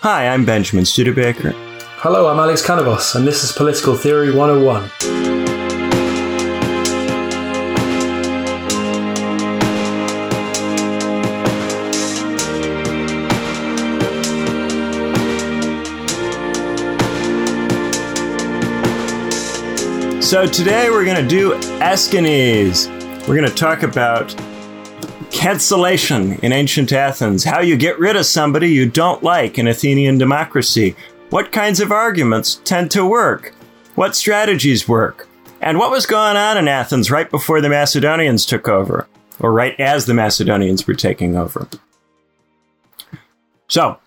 Hi, I'm Benjamin Studebaker. Hello, I'm Alex Canavos, and this is Political Theory 101. So today we're going to do Aeschines. We're going to talk about cancellation in ancient Athens, how you get rid of somebody you don't like in Athenian democracy, what kinds of arguments tend to work, what strategies work, and what was going on in Athens right before the Macedonians took over, or right as the Macedonians were taking over. So,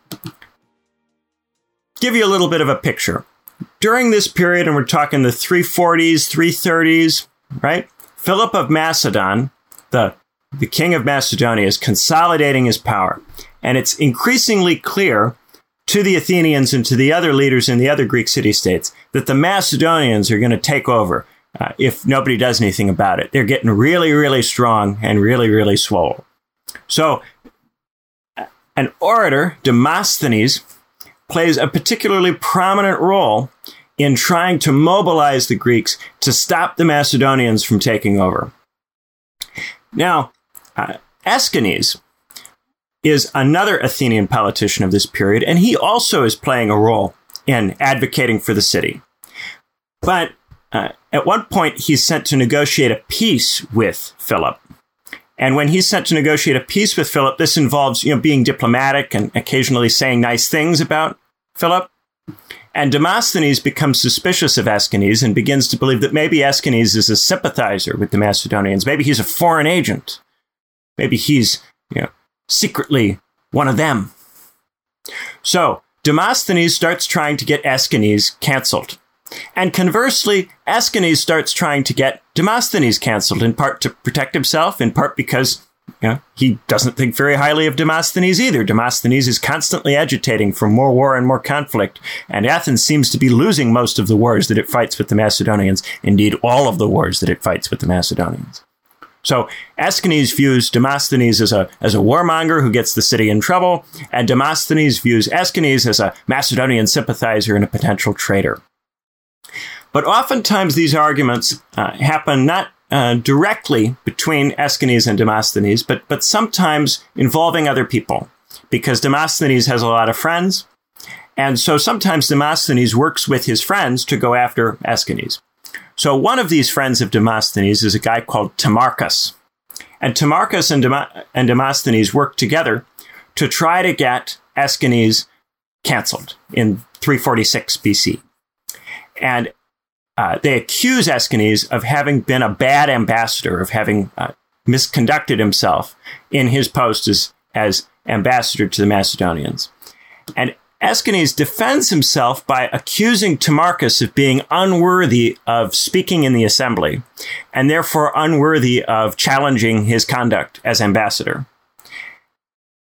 give you a little bit of a picture. During this period, and we're talking the 340s, 330s, right? Philip of Macedon, the, the king of Macedonia, is consolidating his power. And it's increasingly clear to the Athenians and to the other leaders in the other Greek city states that the Macedonians are going to take over uh, if nobody does anything about it. They're getting really, really strong and really, really swole. So, an orator, Demosthenes, plays a particularly prominent role in trying to mobilize the Greeks to stop the Macedonians from taking over. Now, uh, Aeschines is another Athenian politician of this period, and he also is playing a role in advocating for the city. But uh, at one point, he's sent to negotiate a peace with Philip. And when he's sent to negotiate a peace with Philip, this involves, you know, being diplomatic and occasionally saying nice things about Philip. And Demosthenes becomes suspicious of Aeschines and begins to believe that maybe Aeschines is a sympathizer with the Macedonians. Maybe he's a foreign agent. Maybe he's, you know, secretly one of them. So Demosthenes starts trying to get Aeschines canceled. And conversely, Aeschines starts trying to get Demosthenes canceled, in part to protect himself, in part because you know, he doesn't think very highly of Demosthenes either. Demosthenes is constantly agitating for more war and more conflict, and Athens seems to be losing most of the wars that it fights with the Macedonians, indeed, all of the wars that it fights with the Macedonians. So Aeschines views Demosthenes as a, as a warmonger who gets the city in trouble, and Demosthenes views Aeschines as a Macedonian sympathizer and a potential traitor. But oftentimes these arguments uh, happen not uh, directly between Aeschines and Demosthenes, but, but sometimes involving other people, because Demosthenes has a lot of friends. And so sometimes Demosthenes works with his friends to go after Aeschines. So one of these friends of Demosthenes is a guy called Timarchus. And Timarchus and, Dem- and Demosthenes work together to try to get Aeschines canceled in 346 BC. And uh, they accuse Aeschines of having been a bad ambassador, of having uh, misconducted himself in his post as, as ambassador to the Macedonians. And Aeschines defends himself by accusing Timarchus of being unworthy of speaking in the assembly, and therefore unworthy of challenging his conduct as ambassador.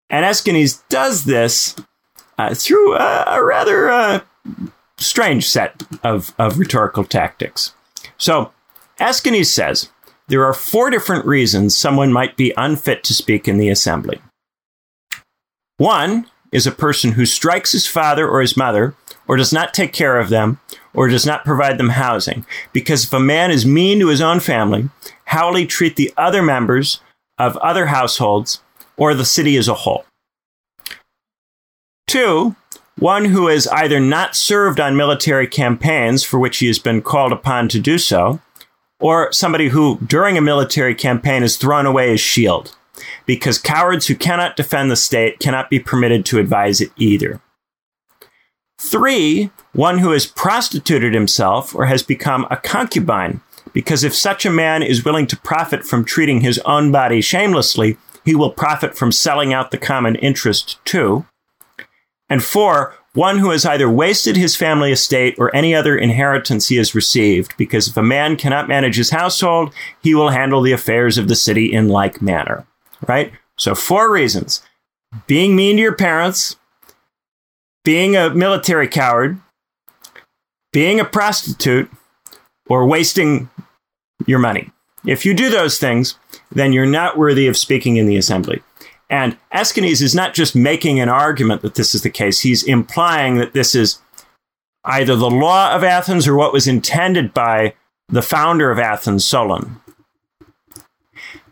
And Aeschines does this uh, through a, a rather uh, strange set of, of rhetorical tactics. So, Aeschines says there are four different reasons someone might be unfit to speak in the assembly. One is a person who strikes his father or his mother, or does not take care of them, or does not provide them housing. Because if a man is mean to his own family, how will he treat the other members of other households or the city as a whole? Two one who has either not served on military campaigns for which he has been called upon to do so, or somebody who, during a military campaign, has thrown away his shield, because cowards who cannot defend the state cannot be permitted to advise it either. Three, one who has prostituted himself or has become a concubine, because if such a man is willing to profit from treating his own body shamelessly, he will profit from selling out the common interest too. And four, one who has either wasted his family estate or any other inheritance he has received, because if a man cannot manage his household, he will handle the affairs of the city in like manner. Right? So, four reasons being mean to your parents, being a military coward, being a prostitute, or wasting your money. If you do those things, then you're not worthy of speaking in the assembly. And Aeschines is not just making an argument that this is the case, he's implying that this is either the law of Athens or what was intended by the founder of Athens, Solon.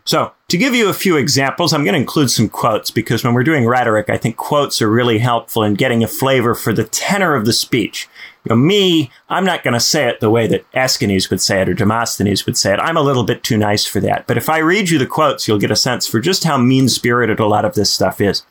So, to give you a few examples, I'm going to include some quotes because when we're doing rhetoric, I think quotes are really helpful in getting a flavor for the tenor of the speech. You know, me, I'm not going to say it the way that Aeschines would say it or Demosthenes would say it. I'm a little bit too nice for that. But if I read you the quotes, you'll get a sense for just how mean spirited a lot of this stuff is.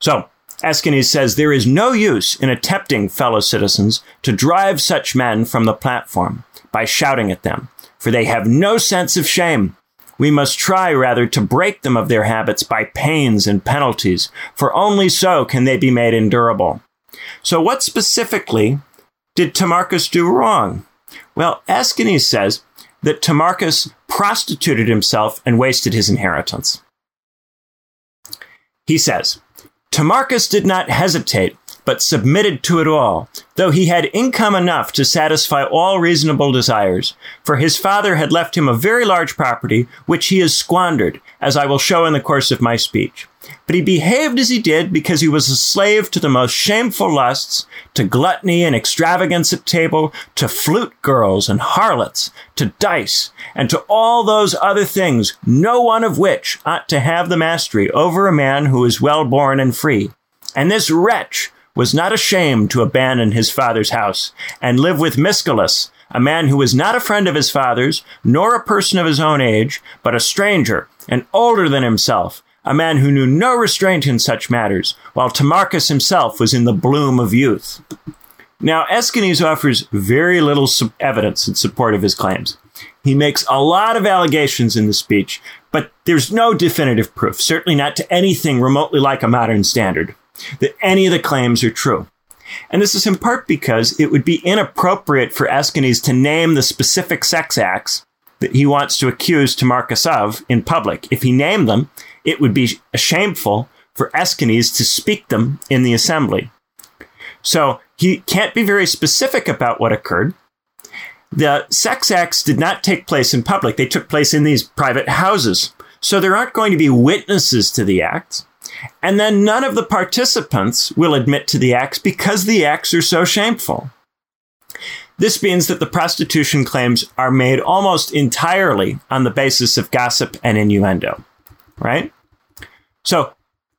So, Aeschines says there is no use in attempting, fellow citizens, to drive such men from the platform by shouting at them, for they have no sense of shame we must try rather to break them of their habits by pains and penalties, for only so can they be made endurable. So, what specifically did Timarchus do wrong? Well, Aeschines says that Timarchus prostituted himself and wasted his inheritance. He says, Timarchus did not hesitate but submitted to it all, though he had income enough to satisfy all reasonable desires. For his father had left him a very large property, which he has squandered, as I will show in the course of my speech. But he behaved as he did because he was a slave to the most shameful lusts, to gluttony and extravagance at table, to flute girls and harlots, to dice, and to all those other things, no one of which ought to have the mastery over a man who is well born and free. And this wretch, was not ashamed to abandon his father's house and live with Misgolas, a man who was not a friend of his father's, nor a person of his own age, but a stranger and older than himself, a man who knew no restraint in such matters, while Timarchus himself was in the bloom of youth. Now, Aeschines offers very little evidence in support of his claims. He makes a lot of allegations in the speech, but there's no definitive proof, certainly not to anything remotely like a modern standard that any of the claims are true. And this is in part because it would be inappropriate for Aeschines to name the specific sex acts that he wants to accuse Timarchus of in public. If he named them, it would be shameful for Aeschines to speak them in the assembly. So he can't be very specific about what occurred. The sex acts did not take place in public, they took place in these private houses. So there aren't going to be witnesses to the acts. And then none of the participants will admit to the acts because the acts are so shameful. This means that the prostitution claims are made almost entirely on the basis of gossip and innuendo, right? So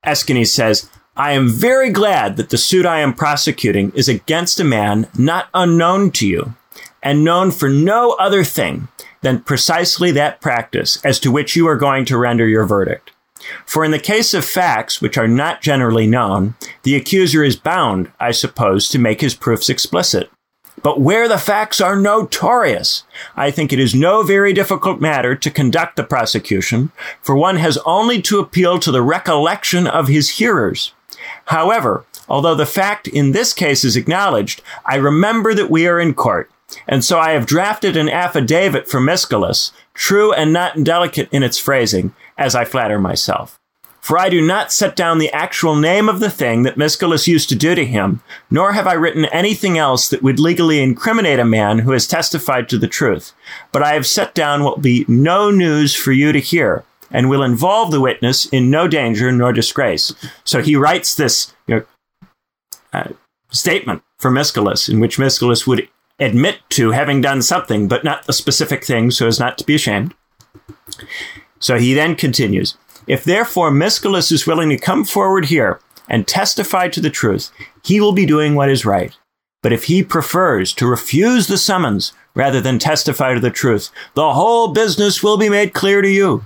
Aeschines says, I am very glad that the suit I am prosecuting is against a man not unknown to you and known for no other thing than precisely that practice as to which you are going to render your verdict. For in the case of facts which are not generally known, the accuser is bound, I suppose, to make his proofs explicit. But where the facts are notorious, I think it is no very difficult matter to conduct the prosecution, for one has only to appeal to the recollection of his hearers. However, although the fact in this case is acknowledged, I remember that we are in court, and so I have drafted an affidavit for Misgolas, true and not indelicate in its phrasing, as I flatter myself. For I do not set down the actual name of the thing that Misgolas used to do to him, nor have I written anything else that would legally incriminate a man who has testified to the truth. But I have set down what will be no news for you to hear, and will involve the witness in no danger nor disgrace. So he writes this you know, uh, statement for Misgolas, in which Misgolas would admit to having done something, but not the specific thing, so as not to be ashamed. So he then continues If therefore Misgolas is willing to come forward here and testify to the truth, he will be doing what is right. But if he prefers to refuse the summons rather than testify to the truth, the whole business will be made clear to you.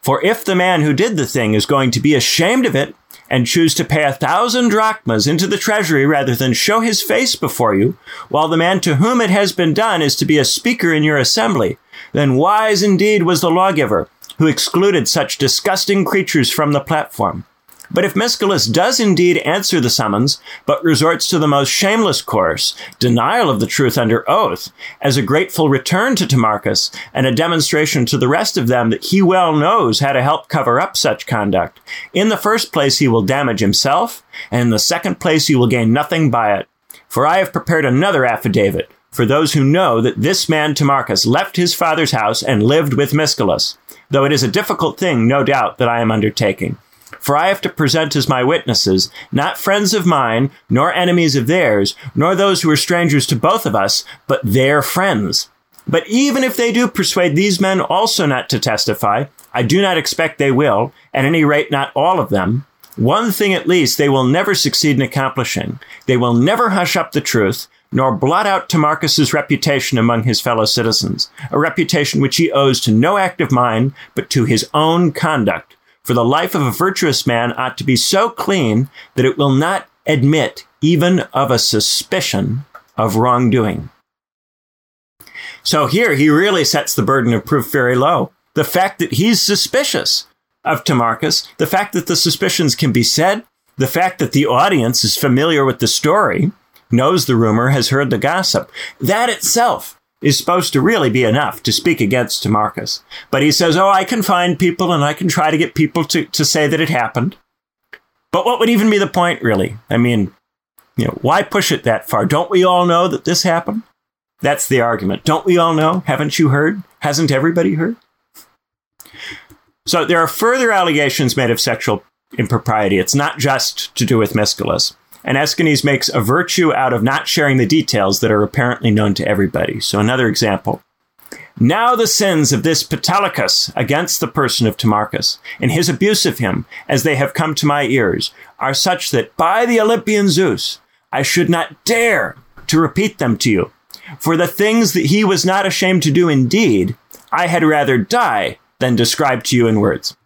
For if the man who did the thing is going to be ashamed of it, and choose to pay a thousand drachmas into the treasury rather than show his face before you, while the man to whom it has been done is to be a speaker in your assembly, then wise indeed was the lawgiver who excluded such disgusting creatures from the platform. But if Misgolas does indeed answer the summons, but resorts to the most shameless course, denial of the truth under oath, as a grateful return to Timarchus and a demonstration to the rest of them that he well knows how to help cover up such conduct, in the first place he will damage himself, and in the second place he will gain nothing by it. For I have prepared another affidavit, for those who know that this man Timarchus left his father's house and lived with Misgolas, though it is a difficult thing, no doubt, that I am undertaking. For I have to present as my witnesses not friends of mine, nor enemies of theirs, nor those who are strangers to both of us, but their friends. But even if they do persuade these men also not to testify, I do not expect they will, at any rate not all of them. One thing at least they will never succeed in accomplishing. They will never hush up the truth, nor blot out Timarchus's reputation among his fellow citizens, a reputation which he owes to no act of mine, but to his own conduct. For the life of a virtuous man ought to be so clean that it will not admit even of a suspicion of wrongdoing. So here he really sets the burden of proof very low. The fact that he's suspicious of Timarchus, the fact that the suspicions can be said, the fact that the audience is familiar with the story, knows the rumor, has heard the gossip. That itself is supposed to really be enough to speak against Timarchus. But he says, oh, I can find people and I can try to get people to, to say that it happened. But what would even be the point, really? I mean, you know, why push it that far? Don't we all know that this happened? That's the argument. Don't we all know? Haven't you heard? Hasn't everybody heard? So there are further allegations made of sexual impropriety. It's not just to do with Misgolas and Aeschines makes a virtue out of not sharing the details that are apparently known to everybody. So, another example. Now the sins of this Pittalacus against the person of Timarchus, and his abuse of him, as they have come to my ears, are such that by the Olympian Zeus, I should not dare to repeat them to you. For the things that he was not ashamed to do indeed, I had rather die than describe to you in words.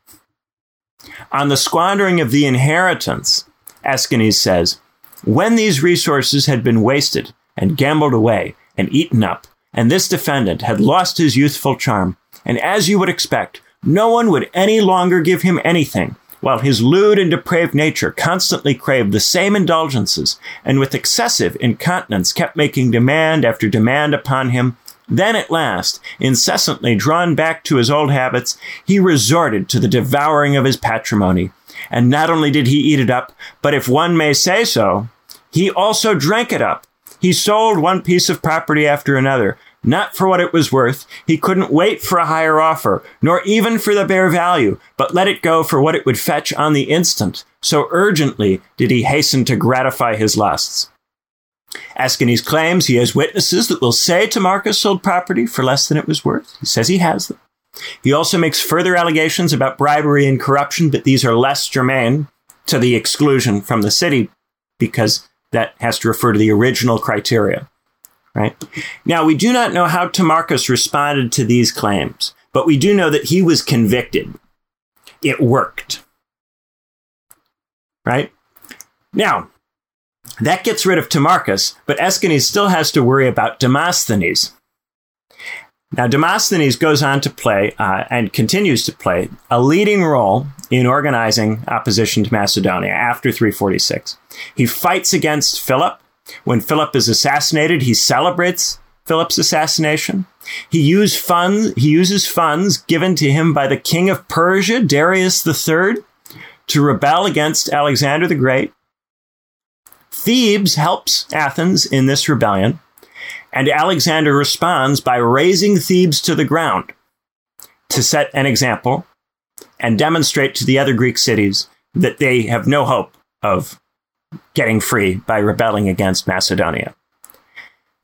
On the squandering of the inheritance, Aeschines says, when these resources had been wasted and gambled away and eaten up, and this defendant had lost his youthful charm, and as you would expect, no one would any longer give him anything, while his lewd and depraved nature constantly craved the same indulgences, and with excessive incontinence kept making demand after demand upon him, then at last, incessantly drawn back to his old habits, he resorted to the devouring of his patrimony, and not only did he eat it up, but if one may say so, he also drank it up. He sold one piece of property after another, not for what it was worth. He couldn't wait for a higher offer, nor even for the bare value, but let it go for what it would fetch on the instant. So urgently did he hasten to gratify his lusts. Aeschines claims he has witnesses that will say Timarchus sold property for less than it was worth. He says he has them. He also makes further allegations about bribery and corruption, but these are less germane to the exclusion from the city because that has to refer to the original criteria. Right? Now, we do not know how Timarchus responded to these claims, but we do know that he was convicted. It worked. Right? Now, that gets rid of Timarchus, but Aeschines still has to worry about Demosthenes. Now, Demosthenes goes on to play uh, and continues to play a leading role in organizing opposition to Macedonia after 346. He fights against Philip. When Philip is assassinated, he celebrates Philip's assassination. He, funds, he uses funds given to him by the king of Persia, Darius III, to rebel against Alexander the Great. Thebes helps Athens in this rebellion. And Alexander responds by razing Thebes to the ground to set an example and demonstrate to the other Greek cities that they have no hope of getting free by rebelling against Macedonia.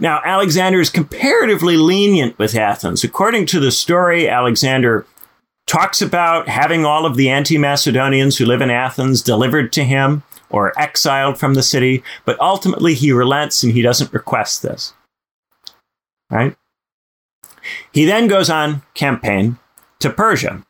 Now, Alexander is comparatively lenient with Athens. According to the story, Alexander talks about having all of the anti Macedonians who live in Athens delivered to him or exiled from the city, but ultimately he relents and he doesn't request this right? He then goes on campaign to Persia.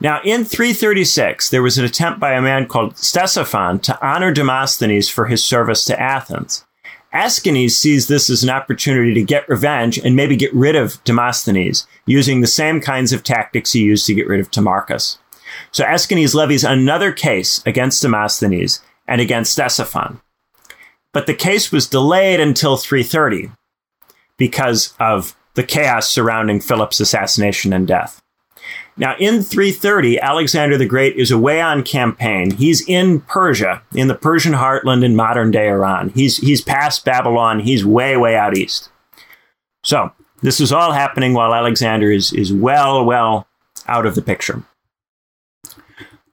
Now, in 336, there was an attempt by a man called Ctesiphon to honor Demosthenes for his service to Athens. Aeschines sees this as an opportunity to get revenge and maybe get rid of Demosthenes, using the same kinds of tactics he used to get rid of Timarchus. So Aeschines levies another case against Demosthenes and against Ctesiphon. But the case was delayed until 330, because of the chaos surrounding Philip's assassination and death. Now, in 330, Alexander the Great is away on campaign. He's in Persia, in the Persian heartland in modern day Iran. He's, he's past Babylon. He's way, way out east. So, this is all happening while Alexander is, is well, well out of the picture.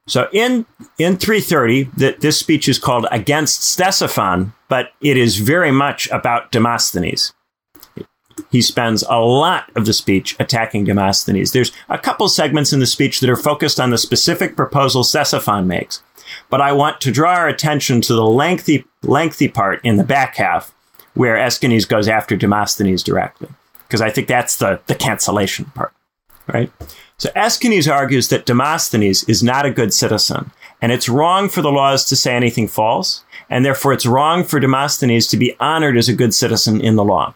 So in in 330, that this speech is called against Ctesiphon, but it is very much about Demosthenes. He spends a lot of the speech attacking Demosthenes. There's a couple segments in the speech that are focused on the specific proposal Ctesiphon makes, but I want to draw our attention to the lengthy lengthy part in the back half where Aeschines goes after Demosthenes directly, because I think that's the the cancellation part, right? So Aeschines argues that Demosthenes is not a good citizen, and it's wrong for the laws to say anything false, and therefore it's wrong for Demosthenes to be honored as a good citizen in the law.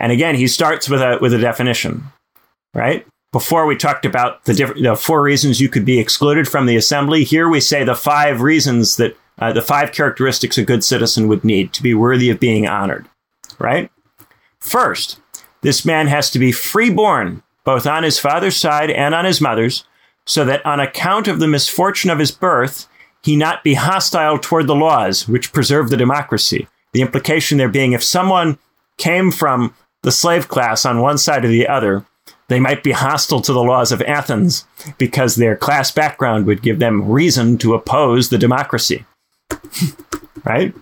And again, he starts with a with a definition, right? Before we talked about the the four reasons you could be excluded from the assembly. Here we say the five reasons that uh, the five characteristics a good citizen would need to be worthy of being honored, right? First, this man has to be freeborn both on his father's side and on his mother's, so that on account of the misfortune of his birth, he not be hostile toward the laws which preserve the democracy. The implication there being if someone came from the slave class on one side or the other, they might be hostile to the laws of Athens because their class background would give them reason to oppose the democracy. right?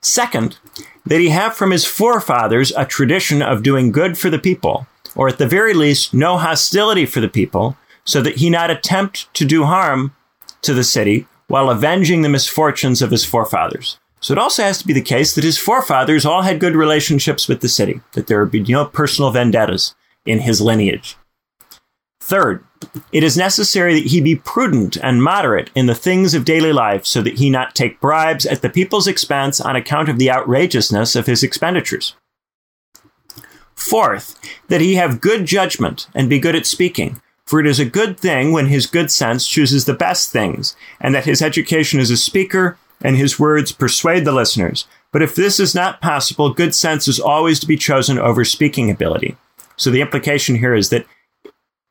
Second, that he have from his forefathers a tradition of doing good for the people, or at the very least, no hostility for the people, so that he not attempt to do harm to the city while avenging the misfortunes of his forefathers. So it also has to be the case that his forefathers all had good relationships with the city, that there would be no personal vendettas in his lineage. Third, it is necessary that he be prudent and moderate in the things of daily life so that he not take bribes at the people's expense on account of the outrageousness of his expenditures. Fourth, that he have good judgment and be good at speaking. For it is a good thing when his good sense chooses the best things, and that his education as a speaker and his words persuade the listeners. But if this is not possible, good sense is always to be chosen over speaking ability. So the implication here is that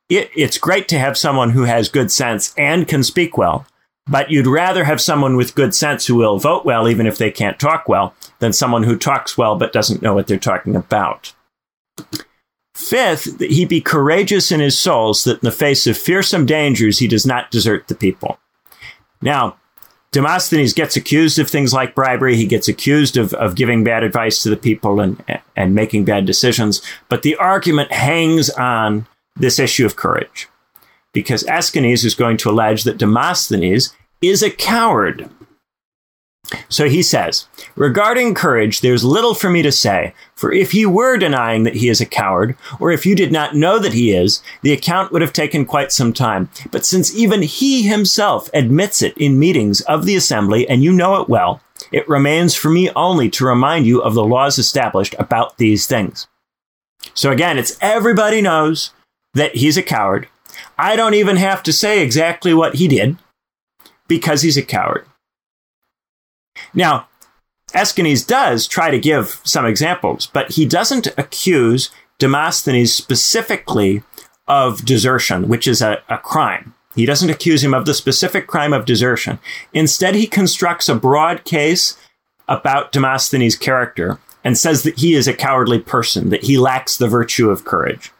it, it's great to have someone who has good sense and can speak well, but you'd rather have someone with good sense who will vote well even if they can't talk well than someone who talks well but doesn't know what they're talking about. Fifth, that he be courageous in his soul, so that in the face of fearsome dangers he does not desert the people. Now, Demosthenes gets accused of things like bribery. He gets accused of, of giving bad advice to the people and, and making bad decisions. But the argument hangs on this issue of courage. Because Aeschines is going to allege that Demosthenes is a coward so he says, Regarding courage, there's little for me to say, for if he were denying that he is a coward, or if you did not know that he is, the account would have taken quite some time. But since even he himself admits it in meetings of the assembly, and you know it well, it remains for me only to remind you of the laws established about these things. So again, it's everybody knows that he's a coward. I don't even have to say exactly what he did because he's a coward. Now, Aeschines does try to give some examples, but he doesn't accuse Demosthenes specifically of desertion, which is a, a crime. He doesn't accuse him of the specific crime of desertion. Instead, he constructs a broad case about Demosthenes' character and says that he is a cowardly person, that he lacks the virtue of courage.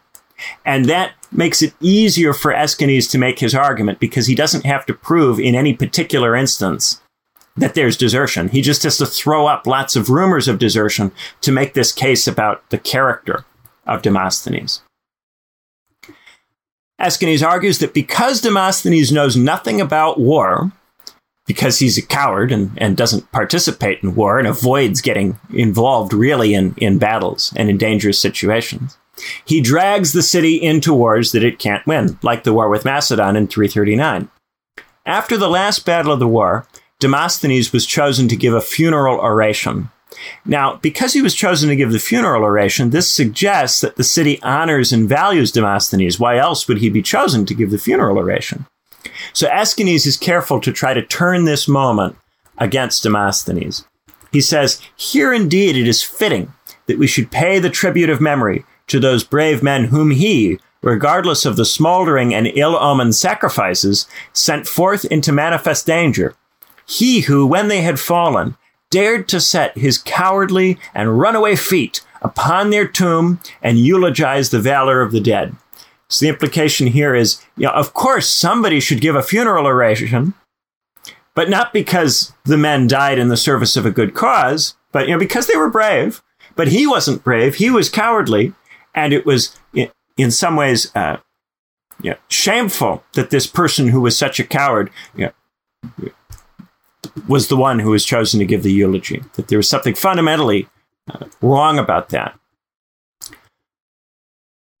And that makes it easier for Aeschines to make his argument because he doesn't have to prove in any particular instance that there's desertion. He just has to throw up lots of rumors of desertion to make this case about the character of Demosthenes. Aeschines argues that because Demosthenes knows nothing about war, because he's a coward and, and doesn't participate in war and avoids getting involved really in, in battles and in dangerous situations, he drags the city into wars that it can't win, like the war with Macedon in 339. After the last battle of the war, Demosthenes was chosen to give a funeral oration. Now, because he was chosen to give the funeral oration, this suggests that the city honors and values Demosthenes. Why else would he be chosen to give the funeral oration? So Aeschines is careful to try to turn this moment against Demosthenes. He says, Here indeed it is fitting that we should pay the tribute of memory to those brave men whom he, regardless of the smoldering and ill omened sacrifices, sent forth into manifest danger he who, when they had fallen, dared to set his cowardly and runaway feet upon their tomb and eulogize the valor of the dead. So the implication here is, you know, of course somebody should give a funeral oration, but not because the men died in the service of a good cause, but you know because they were brave. But he wasn't brave; he was cowardly, and it was in, some ways, uh, yeah, shameful that this person who was such a coward, you know, was the one who was chosen to give the eulogy. That there was something fundamentally uh, wrong about that.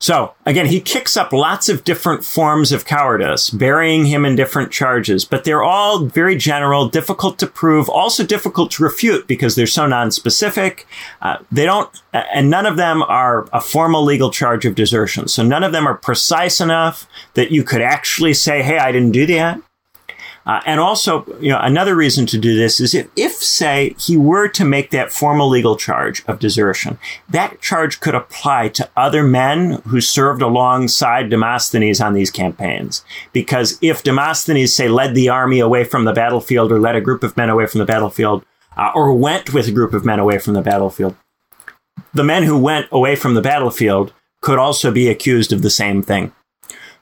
So again, he kicks up lots of different forms of cowardice, burying him in different charges, but they're all very general, difficult to prove, also difficult to refute because they're so non-specific. Uh, they don't, and none of them are a formal legal charge of desertion. So none of them are precise enough that you could actually say, "Hey, I didn't do that." Uh, and also, you know, another reason to do this is if, if, say, he were to make that formal legal charge of desertion, that charge could apply to other men who served alongside Demosthenes on these campaigns. Because if Demosthenes, say, led the army away from the battlefield or led a group of men away from the battlefield, uh, or went with a group of men away from the battlefield, the men who went away from the battlefield could also be accused of the same thing.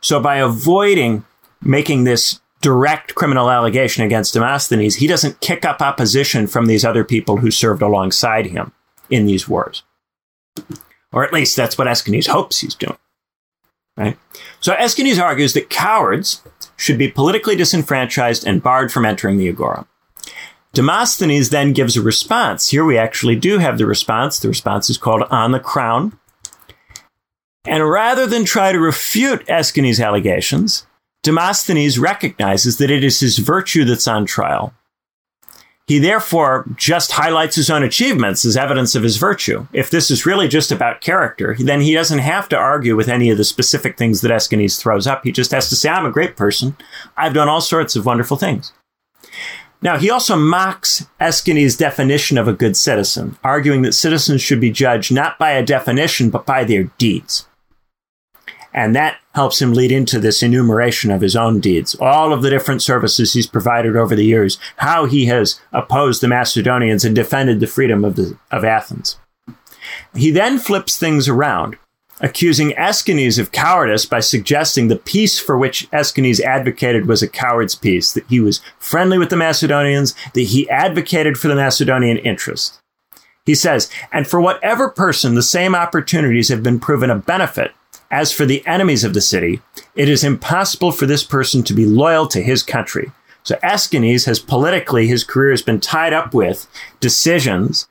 So by avoiding making this direct criminal allegation against Demosthenes, he doesn't kick up opposition from these other people who served alongside him in these wars. Or at least that's what Aeschines hopes he's doing. Right? So Aeschines argues that cowards should be politically disenfranchised and barred from entering the agora. Demosthenes then gives a response. Here we actually do have the response. The response is called On the Crown. And rather than try to refute Aeschines' allegations, Demosthenes recognizes that it is his virtue that's on trial. He therefore just highlights his own achievements as evidence of his virtue. If this is really just about character, then he doesn't have to argue with any of the specific things that Aeschines throws up. He just has to say, I'm a great person. I've done all sorts of wonderful things. Now, he also mocks Aeschines' definition of a good citizen, arguing that citizens should be judged not by a definition, but by their deeds. And that helps him lead into this enumeration of his own deeds, all of the different services he's provided over the years, how he has opposed the Macedonians and defended the freedom of, the, of Athens. He then flips things around, accusing Aeschines of cowardice by suggesting the peace for which Aeschines advocated was a coward's peace, that he was friendly with the Macedonians, that he advocated for the Macedonian interest. He says, and for whatever person the same opportunities have been proven a benefit, as for the enemies of the city, it is impossible for this person to be loyal to his country. So Aeschines has politically, his career has been tied up with decisions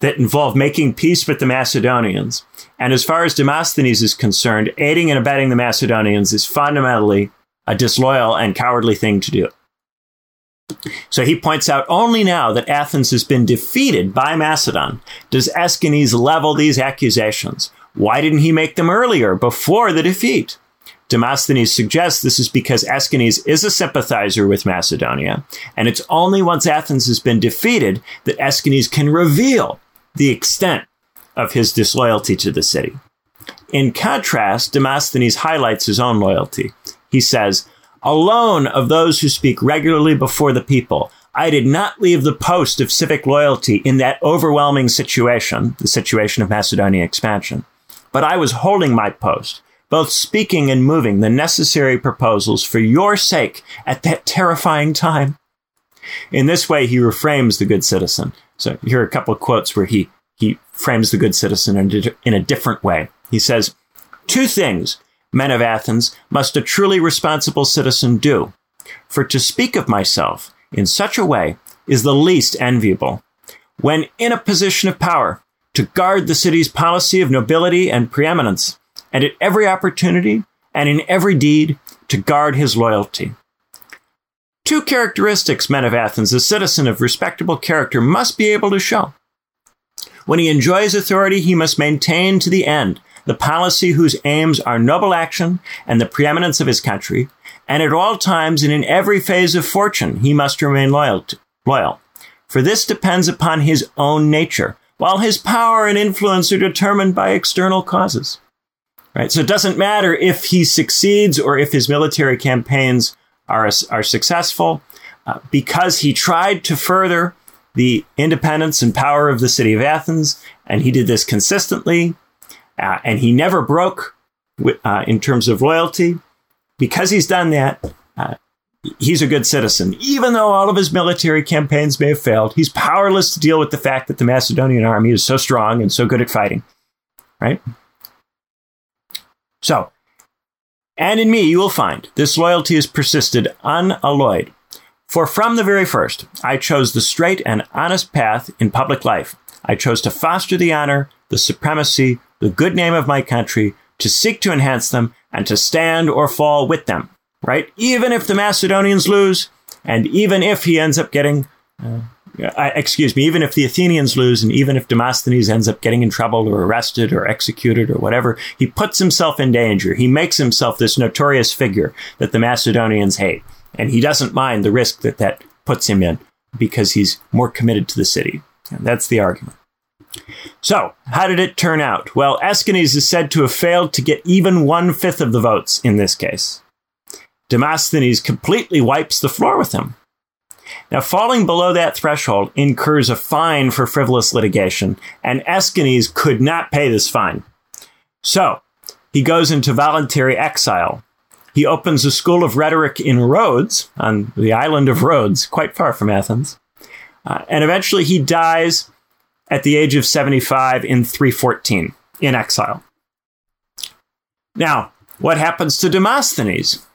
that involve making peace with the Macedonians. And as far as Demosthenes is concerned, aiding and abetting the Macedonians is fundamentally a disloyal and cowardly thing to do. So he points out only now that Athens has been defeated by Macedon does Aeschines level these accusations. Why didn't he make them earlier, before the defeat? Demosthenes suggests this is because Aeschines is a sympathizer with Macedonia, and it's only once Athens has been defeated that Aeschines can reveal the extent of his disloyalty to the city. In contrast, Demosthenes highlights his own loyalty. He says, Alone of those who speak regularly before the people, I did not leave the post of civic loyalty in that overwhelming situation, the situation of Macedonia expansion but I was holding my post, both speaking and moving the necessary proposals for your sake at that terrifying time. In this way, he reframes the good citizen. So here are a couple of quotes where he, he frames the good citizen in, in a different way. He says, Two things, men of Athens, must a truly responsible citizen do. For to speak of myself in such a way is the least enviable. When in a position of power, to guard the city's policy of nobility and preeminence, and at every opportunity and in every deed to guard his loyalty. Two characteristics men of Athens, a citizen of respectable character, must be able to show. When he enjoys authority, he must maintain to the end the policy whose aims are noble action and the preeminence of his country, and at all times and in every phase of fortune, he must remain loyal. To, loyal. For this depends upon his own nature, while his power and influence are determined by external causes. Right? So it doesn't matter if he succeeds or if his military campaigns are, are successful, uh, because he tried to further the independence and power of the city of Athens, and he did this consistently, uh, and he never broke uh, in terms of loyalty. Because he's done that, uh, he's a good citizen. Even though all of his military campaigns may have failed, he's powerless to deal with the fact that the Macedonian army is so strong and so good at fighting. Right? So, and in me you will find this loyalty has persisted unalloyed. For from the very first, I chose the straight and honest path in public life. I chose to foster the honor, the supremacy, the good name of my country, to seek to enhance them, and to stand or fall with them right? Even if the Macedonians lose, and even if he ends up getting, uh, uh, excuse me, even if the Athenians lose, and even if Demosthenes ends up getting in trouble or arrested or executed or whatever, he puts himself in danger. He makes himself this notorious figure that the Macedonians hate. And he doesn't mind the risk that that puts him in because he's more committed to the city. And that's the argument. So, how did it turn out? Well, Aeschines is said to have failed to get even one fifth of the votes in this case. Demosthenes completely wipes the floor with him. Now, falling below that threshold incurs a fine for frivolous litigation, and Aeschines could not pay this fine. So, he goes into voluntary exile. He opens a school of rhetoric in Rhodes, on the island of Rhodes, quite far from Athens. Uh, and eventually he dies at the age of 75 in 314 in exile. Now, what happens to Demosthenes?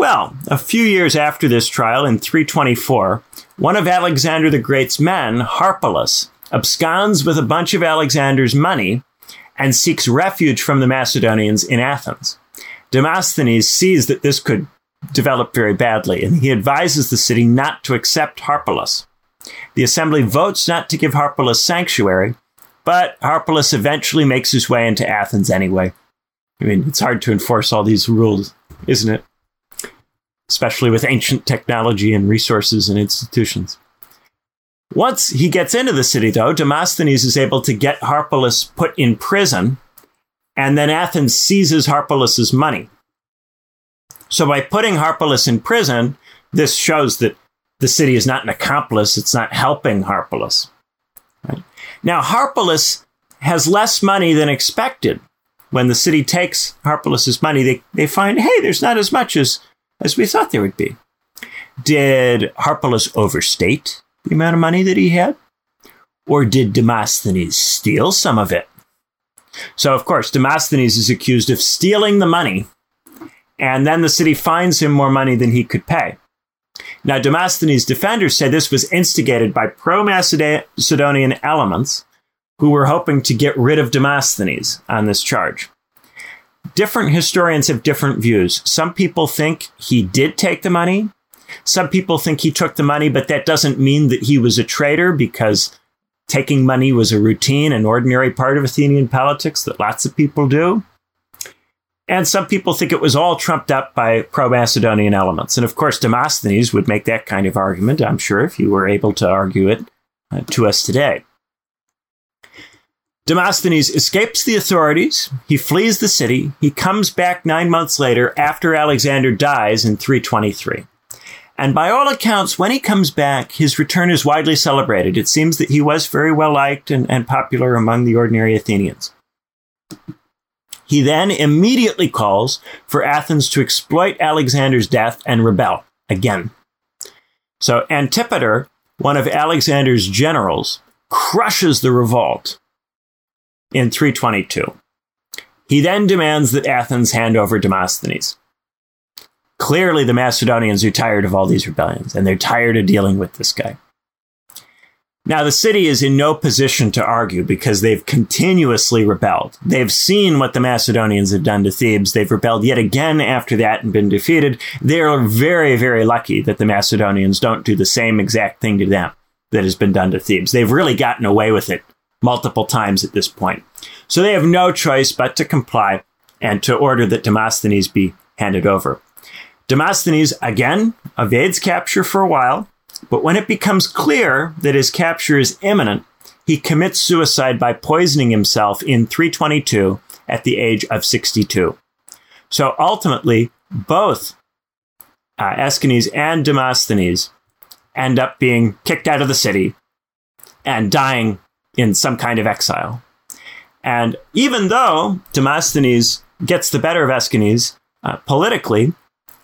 Well, a few years after this trial, in 324, one of Alexander the Great's men, Harpalus, absconds with a bunch of Alexander's money and seeks refuge from the Macedonians in Athens. Demosthenes sees that this could develop very badly, and he advises the city not to accept Harpalus. The assembly votes not to give Harpalus sanctuary, but Harpalus eventually makes his way into Athens anyway. I mean, it's hard to enforce all these rules, isn't it? Especially with ancient technology and resources and institutions. Once he gets into the city, though, Demosthenes is able to get Harpalus put in prison, and then Athens seizes Harpalus's money. So by putting Harpalus in prison, this shows that the city is not an accomplice, it's not helping Harpalus. Right? Now, Harpalus has less money than expected. When the city takes Harpalus's money, they, they find, hey, there's not as much as as we thought there would be. Did Harpalus overstate the amount of money that he had? Or did Demosthenes steal some of it? So, of course, Demosthenes is accused of stealing the money, and then the city fines him more money than he could pay. Now, Demosthenes' defenders say this was instigated by pro Macedonian elements who were hoping to get rid of Demosthenes on this charge different historians have different views. Some people think he did take the money. Some people think he took the money, but that doesn't mean that he was a traitor because taking money was a routine and ordinary part of Athenian politics that lots of people do. And some people think it was all trumped up by pro Macedonian elements. And of course, Demosthenes would make that kind of argument, I'm sure, if you were able to argue it uh, to us today. Demosthenes escapes the authorities. He flees the city. He comes back nine months later after Alexander dies in 323. And by all accounts, when he comes back, his return is widely celebrated. It seems that he was very well liked and, and popular among the ordinary Athenians. He then immediately calls for Athens to exploit Alexander's death and rebel again. So Antipater, one of Alexander's generals, crushes the revolt in 322. He then demands that Athens hand over Demosthenes. Clearly, the Macedonians are tired of all these rebellions, and they're tired of dealing with this guy. Now, the city is in no position to argue because they've continuously rebelled. They've seen what the Macedonians have done to Thebes. They've rebelled yet again after that and been defeated. They're very, very lucky that the Macedonians don't do the same exact thing to them that has been done to Thebes. They've really gotten away with it multiple times at this point. So they have no choice but to comply and to order that Demosthenes be handed over. Demosthenes again evades capture for a while, but when it becomes clear that his capture is imminent, he commits suicide by poisoning himself in 322 at the age of 62. So ultimately, both uh, Aeschines and Demosthenes end up being kicked out of the city and dying in some kind of exile. And even though Demosthenes gets the better of Aeschines uh, politically,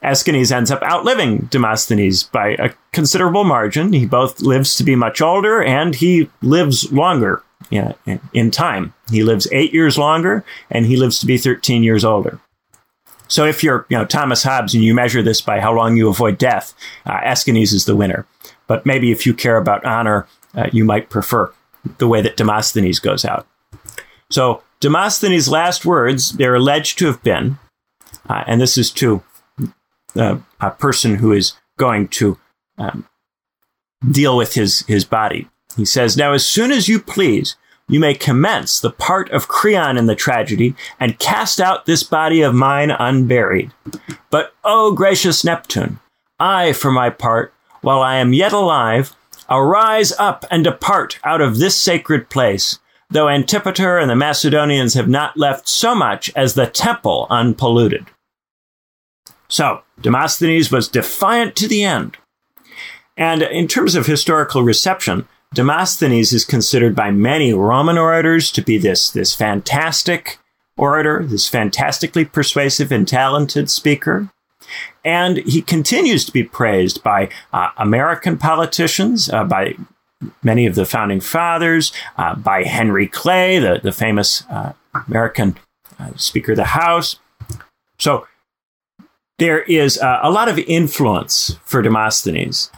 Aeschines ends up outliving Demosthenes by a considerable margin. He both lives to be much older and he lives longer yeah, in time. He lives eight years longer and he lives to be 13 years older. So if you're, you know, Thomas Hobbes and you measure this by how long you avoid death, uh, Aeschines is the winner. But maybe if you care about honor, uh, you might prefer the way that Demosthenes goes out. So Demosthenes' last words, they're alleged to have been, uh, and this is to uh, a person who is going to um, deal with his, his body. He says, Now, as soon as you please, you may commence the part of Creon in the tragedy and cast out this body of mine unburied. But, O gracious Neptune, I, for my part, while I am yet alive, arise up and depart out of this sacred place, though Antipater and the Macedonians have not left so much as the temple unpolluted. So, Demosthenes was defiant to the end. And in terms of historical reception, Demosthenes is considered by many Roman orators to be this, this fantastic orator, this fantastically persuasive and talented speaker. And he continues to be praised by uh, American politicians, uh, by many of the founding fathers, uh, by Henry Clay, the, the famous uh, American uh, Speaker of the House. So there is uh, a lot of influence for Demosthenes.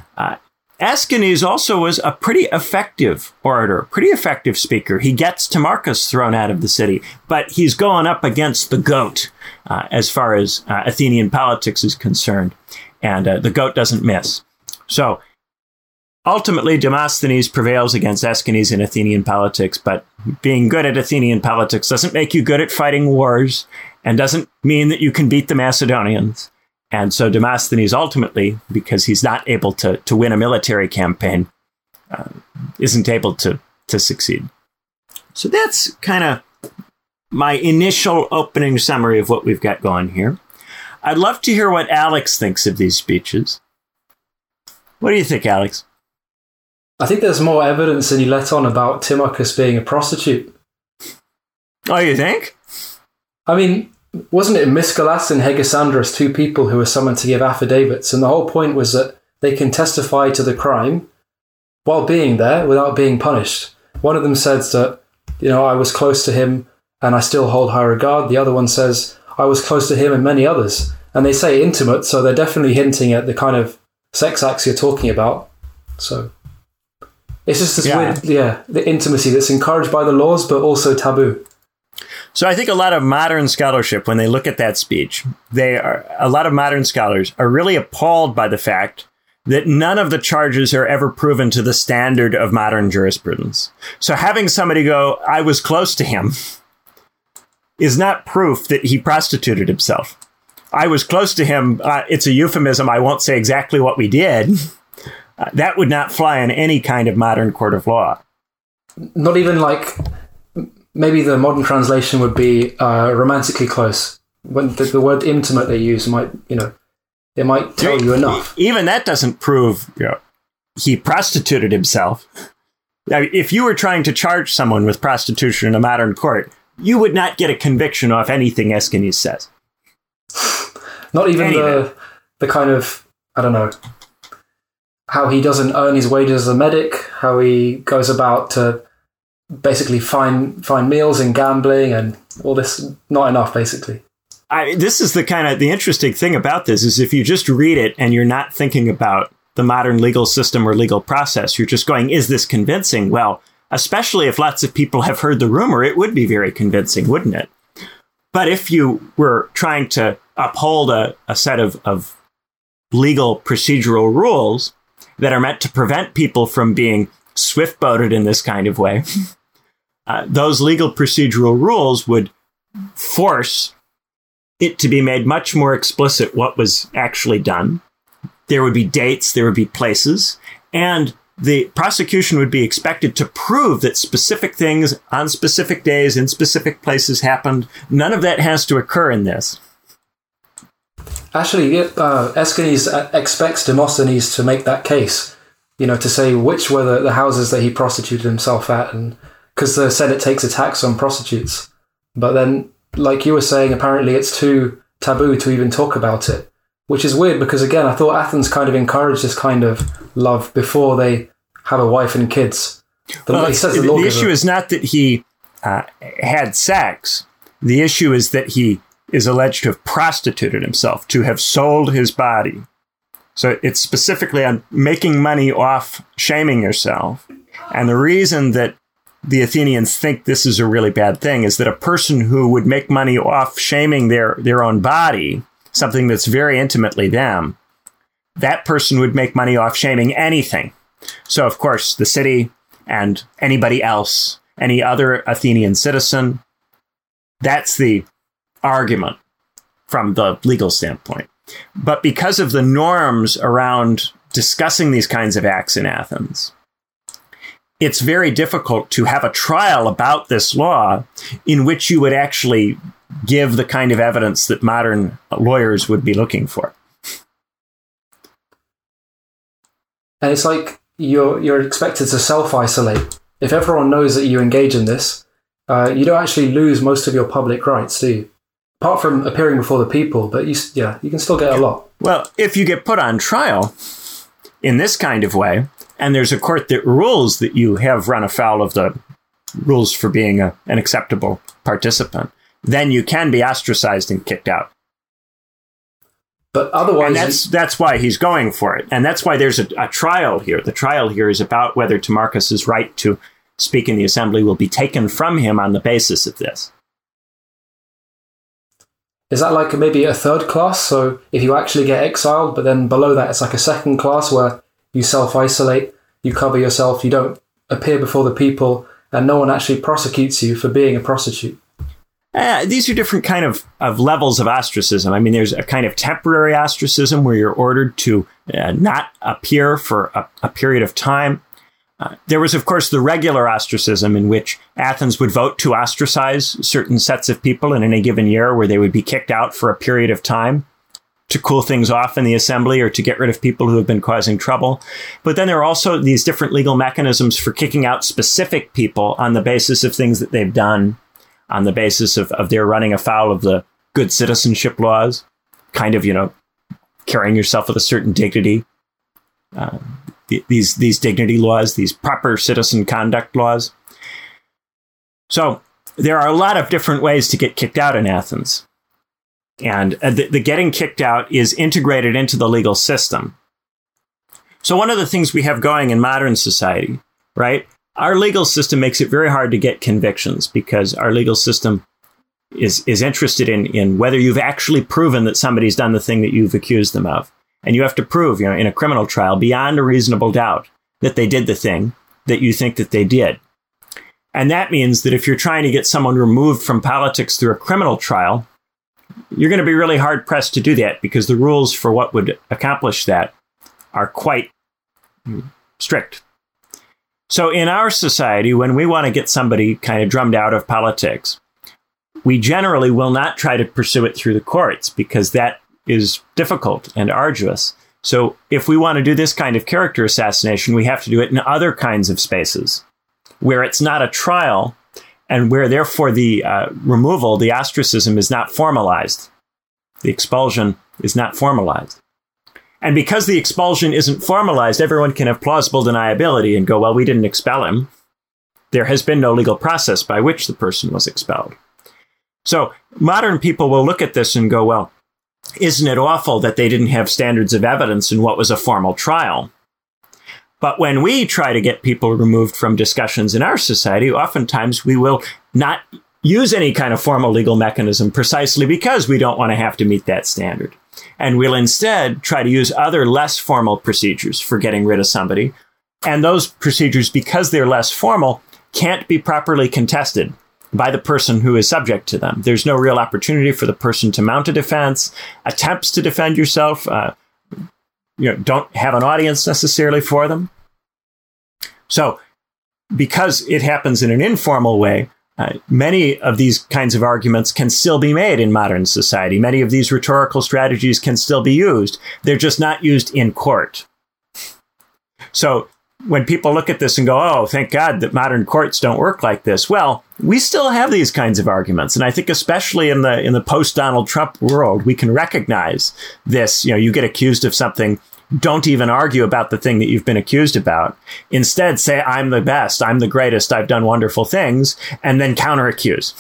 Aeschines also was a pretty effective orator, pretty effective speaker. He gets Timarchus thrown out of the city, but he's going up against the goat uh, as far as uh, Athenian politics is concerned, and uh, the goat doesn't miss. So ultimately, Demosthenes prevails against Aeschines in Athenian politics, but being good at Athenian politics doesn't make you good at fighting wars and doesn't mean that you can beat the Macedonians. And so Demosthenes ultimately, because he's not able to, to win a military campaign, uh, isn't able to, to succeed. So that's kind of my initial opening summary of what we've got going here. I'd love to hear what Alex thinks of these speeches. What do you think, Alex? I think there's more evidence than you let on about Timarchus being a prostitute. Oh, you think? I mean, wasn't it Misgolas and Hegesandrus, two people who were summoned to give affidavits? And the whole point was that they can testify to the crime while being there without being punished. One of them says that, you know, I was close to him and I still hold high regard. The other one says, I was close to him and many others. And they say intimate, so they're definitely hinting at the kind of sex acts you're talking about. So it's just this yeah. weird, yeah, the intimacy that's encouraged by the laws, but also taboo. So I think a lot of modern scholarship, when they look at that speech, they are a lot of modern scholars are really appalled by the fact that none of the charges are ever proven to the standard of modern jurisprudence. So having somebody go, I was close to him, is not proof that he prostituted himself. I was close to him. Uh, it's a euphemism. I won't say exactly what we did. Uh, that would not fly in any kind of modern court of law. Not even like maybe the modern translation would be uh, romantically close. When the, the, word intimate they use might, you know, it might tell you enough. Even that doesn't prove you know, he prostituted himself. if you were trying to charge someone with prostitution in a modern court, you would not get a conviction off anything Aeschines says. Not even the the kind of I don't know how he doesn't earn his wages as a medic, how he goes about to basically find find meals and gambling and all this. Not enough, basically. I, this is the kind of the interesting thing about this is if you just read it and you're not thinking about the modern legal system or legal process, you're just going, "Is this convincing?" Well, especially if lots of people have heard the rumor, it would be very convincing, wouldn't it? But if you were trying to uphold a, a set of, of legal procedural rules that are meant to prevent people from being swift boated in this kind of way, uh, those legal procedural rules would force it to be made much more explicit what was actually done. There would be dates, there would be places, and the prosecution would be expected to prove that specific things on specific days in specific places happened. None of that has to occur in this. Actually, uh, Aeschines expects Demosthenes to make that case, you know, to say which were the, the houses that he prostituted himself at and because the Senate takes a tax on prostitutes. But then like you were saying, apparently it's too taboo to even talk about it, which is weird because again, I thought Athens kind of encouraged this kind of love before they have a wife and kids. The, well, the, the issue is not that he uh, had sex. The issue is that he is alleged to have prostituted himself, to have sold his body. So it's specifically on making money off shaming yourself. And the reason that the Athenians think this is a really bad thing is that a person who would make money off shaming their, their own body, something that's very intimately them, that person would make money off shaming anything. So, of course, the city and anybody else, any other Athenian citizen, that's the argument from the legal standpoint. But because of the norms around discussing these kinds of acts in Athens, it's very difficult to have a trial about this law in which you would actually give the kind of evidence that modern lawyers would be looking for. And it's like you're you're expected to self isolate. If everyone knows that you engage in this, uh, you don't actually lose most of your public rights, do you? Apart from appearing before the people, but you yeah you can still get a lot. Well, if you get put on trial in this kind of way, and there's a court that rules that you have run afoul of the rules for being a, an acceptable participant, then you can be ostracized and kicked out. But otherwise, and that's that's why he's going for it, and that's why there's a, a trial here. The trial here is about whether Timarchus's right to speak in the assembly will be taken from him on the basis of this. Is that like maybe a third class? So if you actually get exiled, but then below that it's like a second class where you self isolate, you cover yourself, you don't appear before the people, and no one actually prosecutes you for being a prostitute. Uh, these are different kind of, of levels of ostracism. I mean, there's a kind of temporary ostracism where you're ordered to uh, not appear for a, a period of time. Uh, there was, of course, the regular ostracism in which Athens would vote to ostracize certain sets of people in any given year where they would be kicked out for a period of time to cool things off in the assembly or to get rid of people who have been causing trouble. But then there are also these different legal mechanisms for kicking out specific people on the basis of things that they've done, on the basis of, of their running afoul of the good citizenship laws, kind of, you know, carrying yourself with a certain dignity. Uh, these these dignity laws, these proper citizen conduct laws. So there are a lot of different ways to get kicked out in Athens. And uh, the, the getting kicked out is integrated into the legal system. So, one of the things we have going in modern society, right? Our legal system makes it very hard to get convictions because our legal system is, is interested in, in whether you've actually proven that somebody's done the thing that you've accused them of. And you have to prove, you know, in a criminal trial beyond a reasonable doubt that they did the thing that you think that they did. And that means that if you're trying to get someone removed from politics through a criminal trial, you're going to be really hard pressed to do that because the rules for what would accomplish that are quite strict. So, in our society, when we want to get somebody kind of drummed out of politics, we generally will not try to pursue it through the courts because that is difficult and arduous. So, if we want to do this kind of character assassination, we have to do it in other kinds of spaces where it's not a trial, and where therefore the uh, removal, the ostracism, is not formalized. The expulsion is not formalized. And because the expulsion isn't formalized, everyone can have plausible deniability and go, well, we didn't expel him. There has been no legal process by which the person was expelled. So modern people will look at this and go, well, isn't it awful that they didn't have standards of evidence in what was a formal trial? But when we try to get people removed from discussions in our society, oftentimes we will not use any kind of formal legal mechanism precisely because we don't want to have to meet that standard. And we'll instead try to use other less formal procedures for getting rid of somebody. And those procedures, because they're less formal, can't be properly contested by the person who is subject to them. There's no real opportunity for the person to mount a defense, attempts to defend yourself, uh, you know, don't have an audience necessarily for them. So, because it happens in an informal way, uh, many of these kinds of arguments can still be made in modern society. Many of these rhetorical strategies can still be used. They're just not used in court. So, when people look at this and go, oh, thank God that modern courts don't work like this, well, we still have these kinds of arguments. And I think especially in the in the post Donald Trump world, we can recognize this. You know, you get accused of something, don't even argue about the thing that you've been accused about. Instead, say, I'm the best, I'm the greatest, I've done wonderful things, and then counter accuse.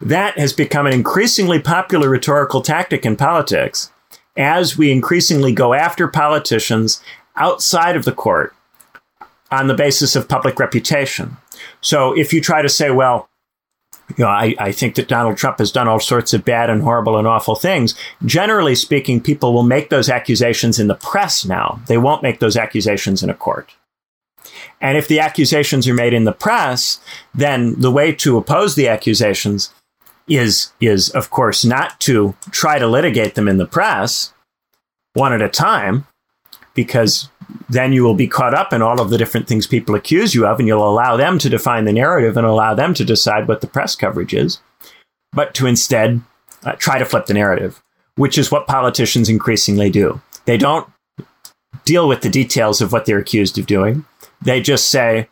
That has become an increasingly popular rhetorical tactic in politics as we increasingly go after politicians outside of the court on the basis of public reputation. So if you try to say, well, you know, I, I think that Donald Trump has done all sorts of bad and horrible and awful things. Generally speaking, people will make those accusations in the press now. They won't make those accusations in a court. And if the accusations are made in the press, then the way to oppose the accusations is, is of course not to try to litigate them in the press one at a time, because then you will be caught up in all of the different things people accuse you of, and you'll allow them to define the narrative and allow them to decide what the press coverage is. But to instead uh, try to flip the narrative, which is what politicians increasingly do. They don't deal with the details of what they're accused of doing. They just say,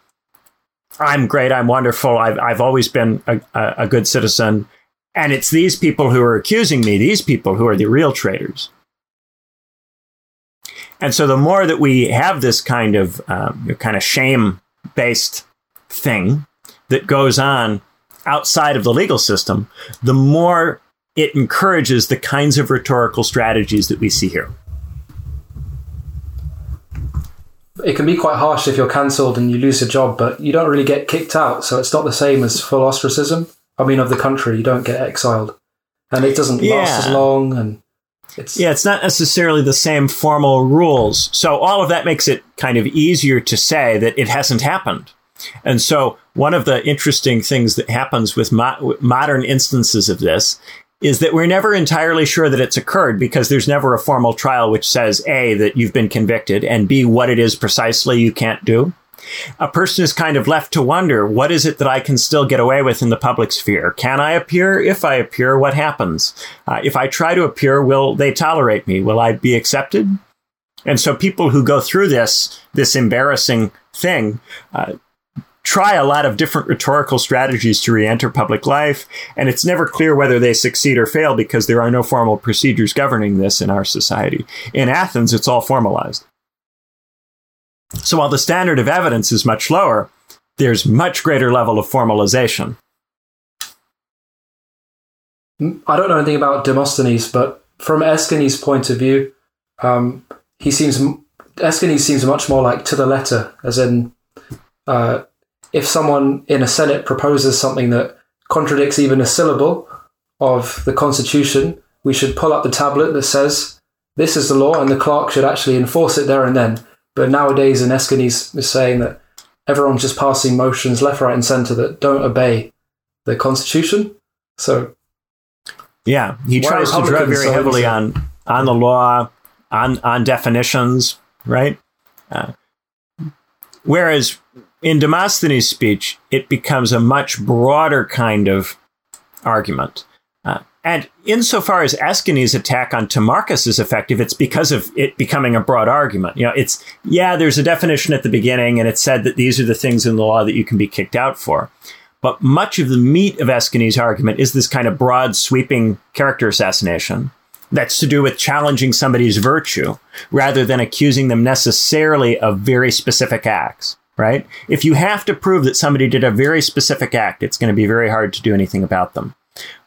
I'm great, I'm wonderful, I've, I've always been a, a good citizen. And it's these people who are accusing me, these people who are the real traitors. And so the more that we have this kind of um, kind of shame based thing that goes on outside of the legal system, the more it encourages the kinds of rhetorical strategies that we see here. It can be quite harsh if you're cancelled and you lose your job, but you don't really get kicked out. So it's not the same as full ostracism. I mean, of the country, you don't get exiled. And it doesn't yeah. last as long. And it's yeah, it's not necessarily the same formal rules. So all of that makes it kind of easier to say that it hasn't happened. And so one of the interesting things that happens with mo- modern instances of this is that we're never entirely sure that it's occurred because there's never a formal trial which says A, that you've been convicted, and B, what it is precisely you can't do a person is kind of left to wonder what is it that I can still get away with in the public sphere? Can I appear? If I appear, what happens? Uh, if I try to appear, will they tolerate me? Will I be accepted? And so people who go through this, this embarrassing thing, uh, try a lot of different rhetorical strategies to re-enter public life, and it's never clear whether they succeed or fail because there are no formal procedures governing this in our society. In Athens, it's all formalized. So while the standard of evidence is much lower, there's much greater level of formalization. I don't know anything about Demosthenes, but from Aeschines' point of view, um, he seems Aeschines seems much more like to the letter, as in, uh, if someone in a senate proposes something that contradicts even a syllable of the constitution, we should pull up the tablet that says this is the law, and the clerk should actually enforce it there and then. But nowadays, in Aeschines is saying that everyone's just passing motions left, right, and centre that don't obey the constitution. So, yeah, he tries to draw very heavily on on the law, on on definitions, right? Uh, whereas in Demosthenes' speech, it becomes a much broader kind of argument. And insofar as Aeschines' attack on Timarchus is effective, it's because of it becoming a broad argument. You know, it's, yeah, there's a definition at the beginning, and it said that these are the things in the law that you can be kicked out for. But much of the meat of Aeschines' argument is this kind of broad, sweeping character assassination that's to do with challenging somebody's virtue rather than accusing them necessarily of very specific acts, right? If you have to prove that somebody did a very specific act, it's going to be very hard to do anything about them.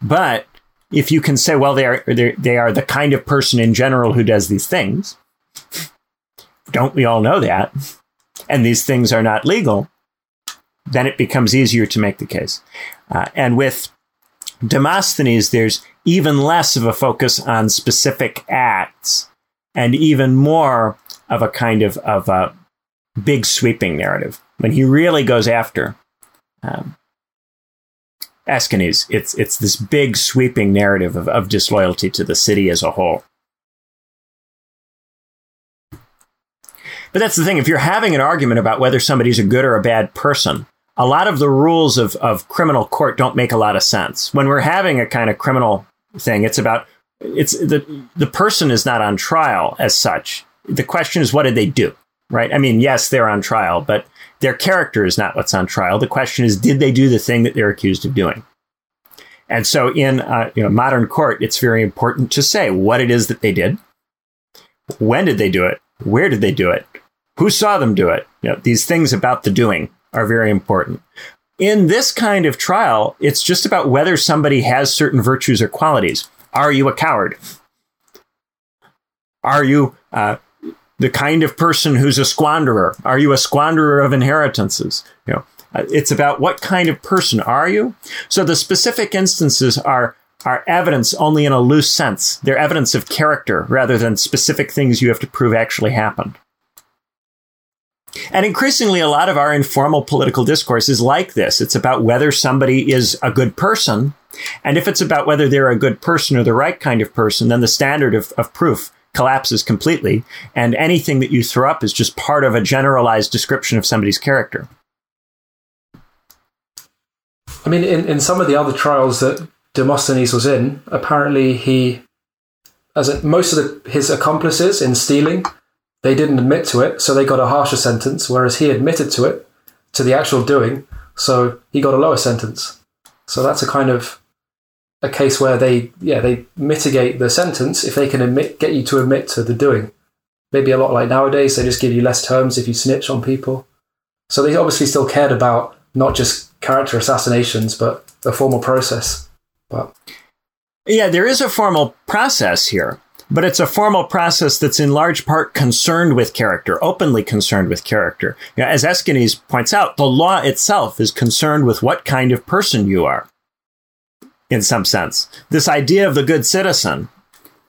But if you can say, well, they are they are the kind of person in general who does these things, don't we all know that? And these things are not legal. Then it becomes easier to make the case. Uh, and with Demosthenes, there's even less of a focus on specific acts and even more of a kind of, of a big sweeping narrative when he really goes after um, Aeschines. It's it's this big sweeping narrative of, of disloyalty to the city as a whole. But that's the thing. If you're having an argument about whether somebody's a good or a bad person, a lot of the rules of, of criminal court don't make a lot of sense. When we're having a kind of criminal thing, it's about it's the the person is not on trial as such. The question is what did they do? Right? I mean, yes, they're on trial, but Their character is not what's on trial. The question is, did they do the thing that they're accused of doing? And so in uh, you know, modern court, it's very important to say what it is that they did. When did they do it? Where did they do it? Who saw them do it? You know, these things about the doing are very important. In this kind of trial, it's just about whether somebody has certain virtues or qualities. Are you a coward? Are you uh, the kind of person who's a squanderer? Are you a squanderer of inheritances? You know, uh, it's about what kind of person are you. So the specific instances are are evidence only in a loose sense. They're evidence of character rather than specific things you have to prove actually happened. And increasingly, a lot of our informal political discourse is like this. It's about whether somebody is a good person. And if it's about whether they're a good person or the right kind of person, then the standard of, of proof collapses completely. And anything that you throw up is just part of a generalized description of somebody's character. I mean, in, in some of the other trials that Demosthenes was in, apparently he, as a, most of the, his accomplices in stealing, they didn't admit to it, so they got a harsher sentence, whereas he admitted to it, to the actual doing, so he got a lower sentence. So that's a kind of a case where they, yeah, they mitigate the sentence if they can admit, get you to admit to the doing. Maybe a lot like nowadays, they just give you less terms if you snitch on people. So they obviously still cared about not just character assassinations, but a formal process. But yeah, there is a formal process here, but it's a formal process that's in large part concerned with character, openly concerned with character. As Aeschines points out, the law itself is concerned with what kind of person you are in some sense. This idea of the good citizen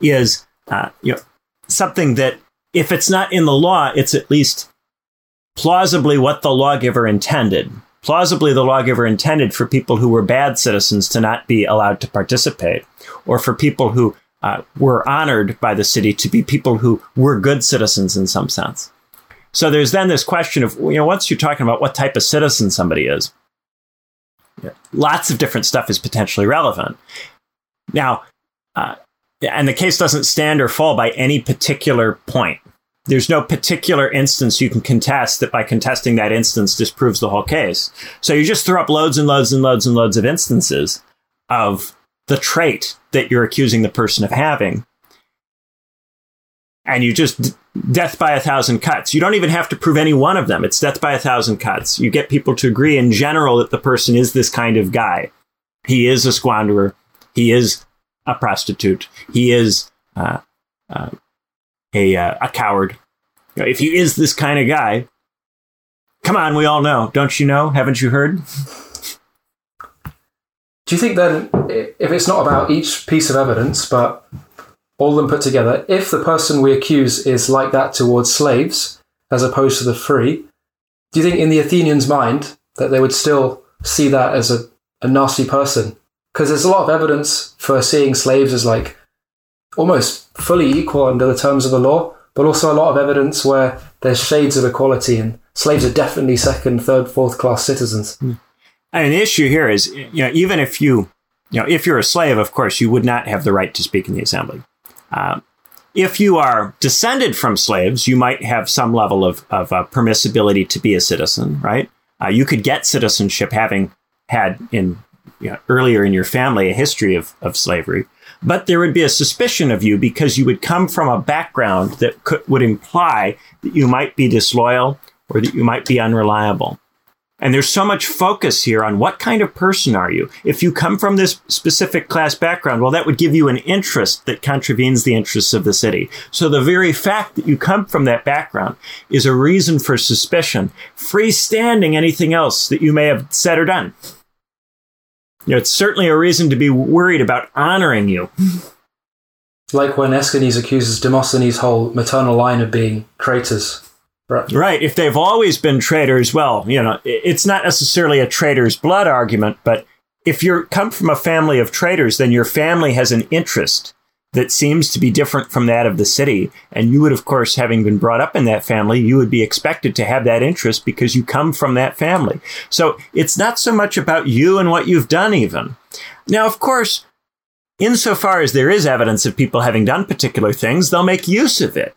is uh, you know, something that, if it's not in the law, it's at least plausibly what the lawgiver intended. Plausibly, the lawgiver intended for people who were bad citizens to not be allowed to participate, or for people who uh, were honored by the city to be people who were good citizens in some sense. So there's then this question of, you know, once you're talking about what type of citizen somebody is, lots of different stuff is potentially relevant. Now, uh, and the case doesn't stand or fall by any particular point. There's no particular instance you can contest that by contesting that instance disproves the whole case. So you just throw up loads and loads and loads and loads of instances of the trait that you're accusing the person of having. And you just death by a thousand cuts. You don't even have to prove any one of them. It's death by a thousand cuts. You get people to agree in general that the person is this kind of guy. He is a squanderer. He is a prostitute. He is uh, uh, a uh, a coward. If he is this kind of guy, come on, we all know, don't you know? Haven't you heard? Do you think then, if it's not about each piece of evidence, but all of them put together, if the person we accuse is like that towards slaves as opposed to the free, do you think in the Athenians' mind that they would still see that as a, a nasty person? Because there's a lot of evidence for seeing slaves as like almost fully equal under the terms of the law, but also a lot of evidence where there's shades of equality and slaves are definitely second, third, fourth class citizens. Mm. And the issue here is, you know, even if you, you know, if you're a slave, of course, you would not have the right to speak in the assembly. Uh, if you are descended from slaves, you might have some level of, of uh, permissibility to be a citizen, right? Uh, you could get citizenship having had in you know, earlier in your family a history of, of slavery, but there would be a suspicion of you because you would come from a background that could, would imply that you might be disloyal or that you might be unreliable. And there's so much focus here on what kind of person are you? If you come from this specific class background, well, that would give you an interest that contravenes the interests of the city. So the very fact that you come from that background is a reason for suspicion, freestanding anything else that you may have said or done. You know, it's certainly a reason to be worried about honoring you. Like when Aeschines accuses Demosthenes' whole maternal line of being traitors. Right. right. If they've always been traitors, well, you know, it's not necessarily a traitor's blood argument, but if you come from a family of traitors, then your family has an interest that seems to be different from that of the city. And you would, of course, having been brought up in that family, you would be expected to have that interest because you come from that family. So it's not so much about you and what you've done, even. Now, of course, insofar as there is evidence of people having done particular things, they'll make use of it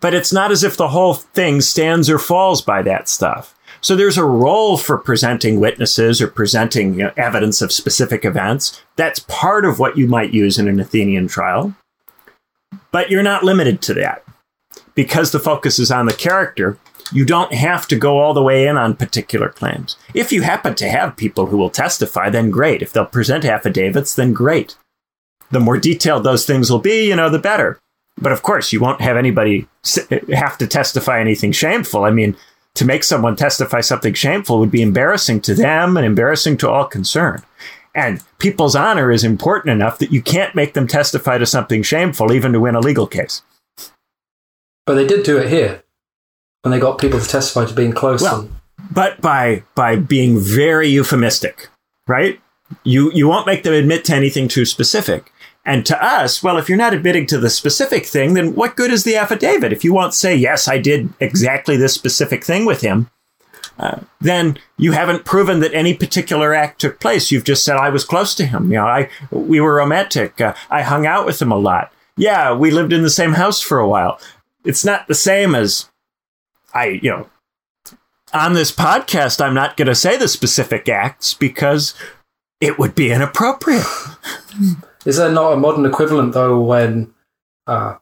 but it's not as if the whole thing stands or falls by that stuff. So there's a role for presenting witnesses or presenting you know, evidence of specific events. That's part of what you might use in an Athenian trial. But you're not limited to that. Because the focus is on the character, you don't have to go all the way in on particular claims. If you happen to have people who will testify, then great. If they'll present affidavits, then great. The more detailed those things will be, you know, the better. But of course, you won't have anybody uh, have to testify anything shameful. I mean, to make someone testify something shameful would be embarrassing to them and embarrassing to all concerned. And people's honor is important enough that you can't make them testify to something shameful, even to win a legal case. But they did do it here when they got people to testify to being close. Well, and... but by by being very euphemistic, right? You you won't make them admit to anything too specific. And to us, well, if you're not admitting to the specific thing, then what good is the affidavit? If you won't say, yes, I did exactly this specific thing with him, uh, then you haven't proven that any particular act took place. You've just said, I was close to him. You know, I, we were romantic. Uh, I hung out with him a lot. Yeah, we lived in the same house for a while. It's not the same as I, you know, on this podcast, I'm not going to say the specific acts because it would be inappropriate. Is there not a modern equivalent though when uh,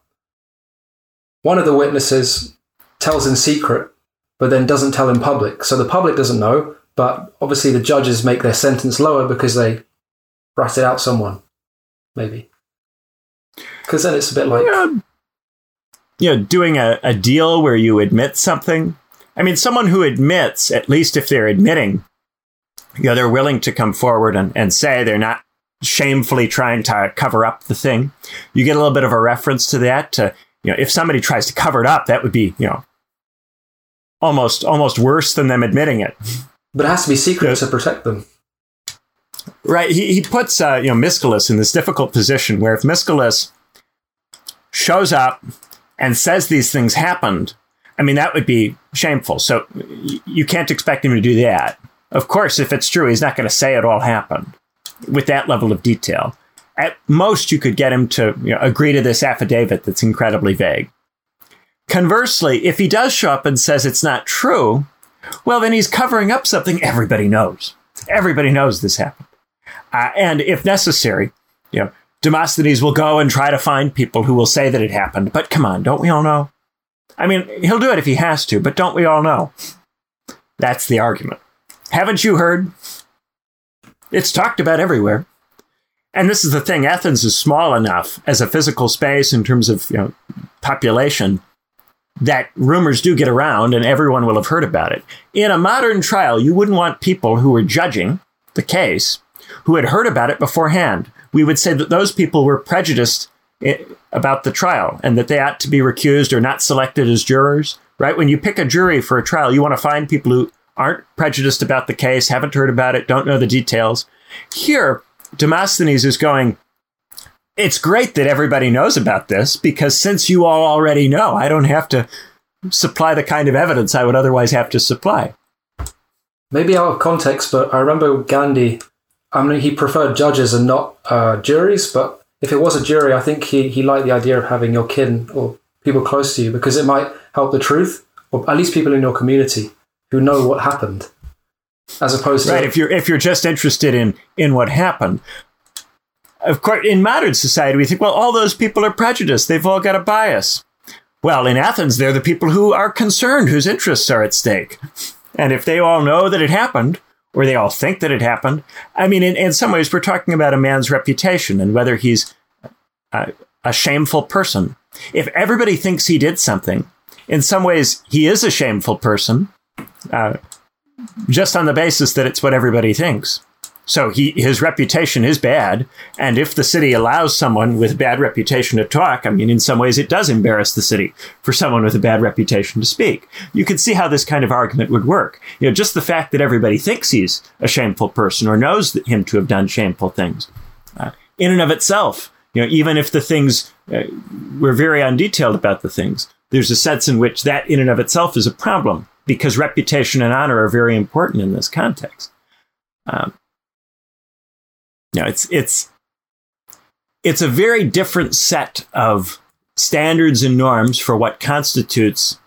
one of the witnesses tells in secret, but then doesn't tell in public? So the public doesn't know, but obviously the judges make their sentence lower because they ratted out someone, maybe. Because then it's a bit like. Yeah. You know, doing a, a deal where you admit something. I mean, someone who admits, at least if they're admitting, you know, they're willing to come forward and, and say they're not shamefully trying to cover up the thing. You get a little bit of a reference to that. To, you know, if somebody tries to cover it up, that would be, you know, almost almost worse than them admitting it. But it has to be secret to protect them. Right. He, he puts, uh, you know, Misgolas in this difficult position where if Misgolas shows up and says these things happened, I mean, that would be shameful. So you can't expect him to do that. Of course, if it's true, he's not going to say it all happened with that level of detail. At most, you could get him to you know, agree to this affidavit that's incredibly vague. Conversely, if he does show up and says it's not true, well, then he's covering up something everybody knows. Everybody knows this happened. Uh, and if necessary, you know, Demosthenes will go and try to find people who will say that it happened. But come on, don't we all know? I mean, he'll do it if he has to, but don't we all know? That's the argument. Haven't you heard? It's talked about everywhere. And this is the thing Athens is small enough as a physical space in terms of you know, population that rumors do get around and everyone will have heard about it. In a modern trial, you wouldn't want people who were judging the case who had heard about it beforehand. We would say that those people were prejudiced eh, about the trial and that they ought to be recused or not selected as jurors, right? When you pick a jury for a trial, you want to find people who aren't prejudiced about the case, haven't heard about it, don't know the details. Here, Demosthenes is going, it's great that everybody knows about this because since you all already know, I don't have to supply the kind of evidence I would otherwise have to supply. Maybe out of context, but I remember Gandhi, I mean, he preferred judges and not uh, juries, but if it was a jury, I think he, he liked the idea of having your kin or people close to you because it might help the truth, or at least people in your community who know what happened, as opposed to right. If you're if you're just interested in in what happened, of course, in modern society, we think, well, all those people are prejudiced. They've all got a bias. Well, in Athens, they're the people who are concerned, whose interests are at stake. And if they all know that it happened, or they all think that it happened, I mean, in, in some ways, we're talking about a man's reputation and whether he's a, a shameful person. If everybody thinks he did something, in some ways, he is a shameful person, uh, just on the basis that it's what everybody thinks. So he, his reputation is bad. And if the city allows someone with a bad reputation to talk, I mean, in some ways it does embarrass the city for someone with a bad reputation to speak. You can see how this kind of argument would work. You know, just the fact that everybody thinks he's a shameful person or knows him to have done shameful things, uh, in and of itself, you know, even if the things uh, we're very undetailed about the things, there's a sense in which that in and of itself is a problem because reputation and honor are very important in this context. Um, you know, it's it's it's a very different set of standards and norms for what constitutes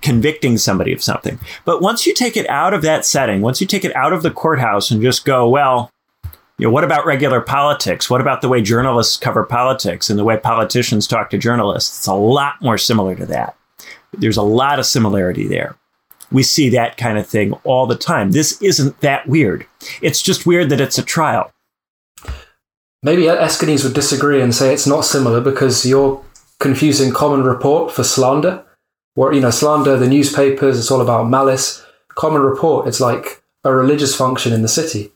convicting somebody of something. But once you take it out of that setting, once you take it out of the courthouse and just go, well, you know, what about regular politics? What about the way journalists cover politics and the way politicians talk to journalists? It's a lot more similar to that. There's a lot of similarity there. We see that kind of thing all the time. This isn't that weird. It's just weird that it's a trial. Maybe Aeschines would disagree and say it's not similar because you're confusing common report for slander. Where, you know, slander, the newspapers, it's all about malice. Common report, it's like a religious function in the city.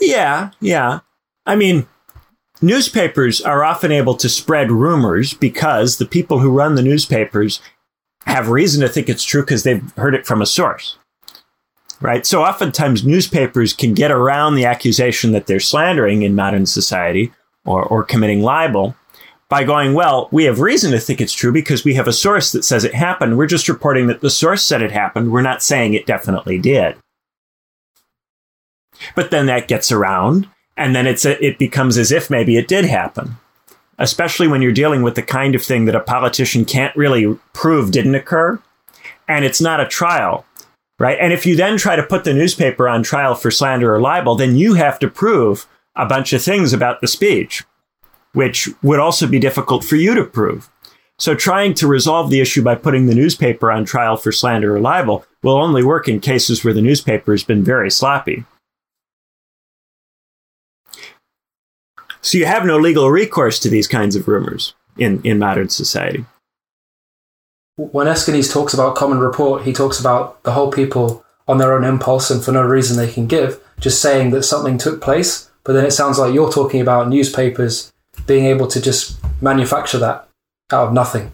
Yeah, yeah. I mean, newspapers are often able to spread rumors because the people who run the newspapers have reason to think it's true because they've heard it from a source. Right? So oftentimes newspapers can get around the accusation that they're slandering in modern society or, or committing libel by going, well, we have reason to think it's true because we have a source that says it happened. We're just reporting that the source said it happened. We're not saying it definitely did. But then that gets around, and then it's a, it becomes as if maybe it did happen. Especially when you're dealing with the kind of thing that a politician can't really prove didn't occur, and it's not a trial, right? And if you then try to put the newspaper on trial for slander or libel, then you have to prove a bunch of things about the speech, which would also be difficult for you to prove. So trying to resolve the issue by putting the newspaper on trial for slander or libel will only work in cases where the newspaper has been very sloppy. So you have no legal recourse to these kinds of rumors in, in modern society. When Aeschines talks about common report, he talks about the whole people on their own impulse and for no reason they can give, just saying that something took place. But then it sounds like you're talking about newspapers being able to just manufacture that out of nothing.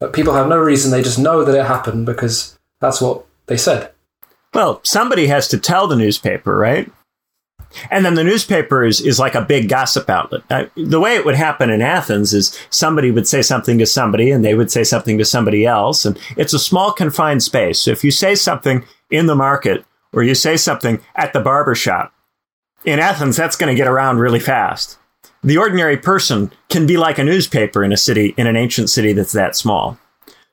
But people have no reason, they just know that it happened because that's what they said. Well, somebody has to tell the newspaper, right? And then the newspaper is, is like a big gossip outlet. Uh, the way it would happen in Athens is somebody would say something to somebody and they would say something to somebody else. And it's a small confined space. So if you say something in the market or you say something at the barber shop, in Athens, that's going to get around really fast. The ordinary person can be like a newspaper in a city, in an ancient city that's that small.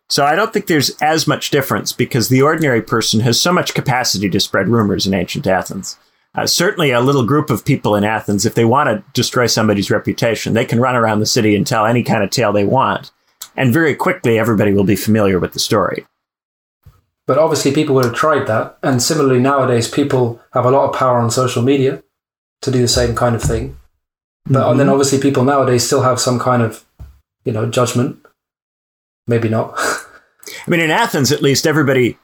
So I don't think there's as much difference because the ordinary person has so much capacity to spread rumors in ancient Athens. Uh, certainly, a little group of people in Athens, if they want to destroy somebody's reputation, they can run around the city and tell any kind of tale they want. And very quickly, everybody will be familiar with the story. But obviously, people would have tried that. And similarly, nowadays, people have a lot of power on social media to do the same kind of thing. But mm-hmm. then, obviously, people nowadays still have some kind of, you know, judgment. Maybe not. I mean, in Athens, at least, everybody,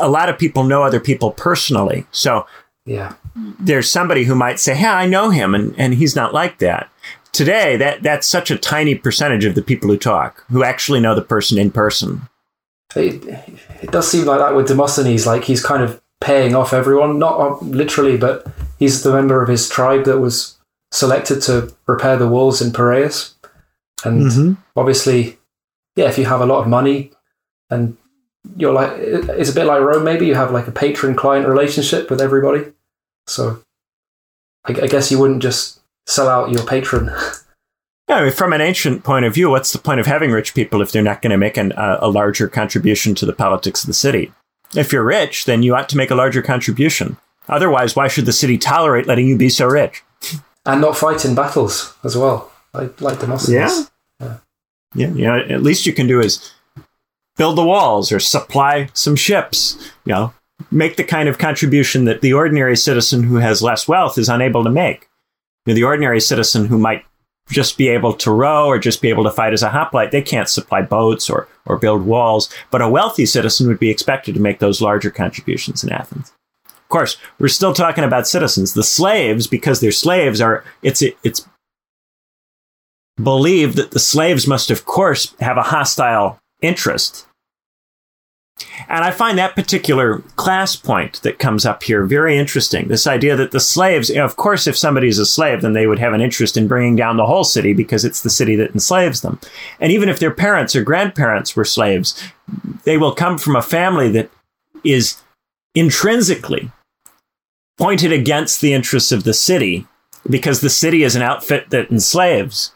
a lot of people know other people personally. So yeah. There's somebody who might say, Hey, I know him, and, and he's not like that. Today, that, that's such a tiny percentage of the people who talk who actually know the person in person. It, it does seem like that with Demosthenes, like he's kind of paying off everyone, not uh, literally, but he's the member of his tribe that was selected to repair the walls in Piraeus. And mm-hmm. obviously, yeah, if you have a lot of money and you're like it's a bit like Rome. Maybe you have like a patron client relationship with everybody. So I, I guess you wouldn't just sell out your patron. Yeah, I mean, from an ancient point of view, what's the point of having rich people if they're not going to make an, uh, a larger contribution to the politics of the city? If you're rich, then you ought to make a larger contribution. Otherwise, why should the city tolerate letting you be so rich? And not fight in battles as well, like, like Demosthenes. Yeah. yeah. Yeah, you know, at least you can do is build the walls or supply some ships, you know, make the kind of contribution that the ordinary citizen who has less wealth is unable to make. You know, the ordinary citizen who might just be able to row or just be able to fight as a hoplite, they can't supply boats or, or build walls. But a wealthy citizen would be expected to make those larger contributions in Athens. Of course, we're still talking about citizens. The slaves, because they're slaves, are it's it's believed that the slaves must, of course, have a hostile interest. And I find that particular class point that comes up here very interesting. This idea that the slaves, of course, if somebody's a slave, then they would have an interest in bringing down the whole city because it's the city that enslaves them. And even if their parents or grandparents were slaves, they will come from a family that is intrinsically pointed against the interests of the city because the city is an outfit that enslaves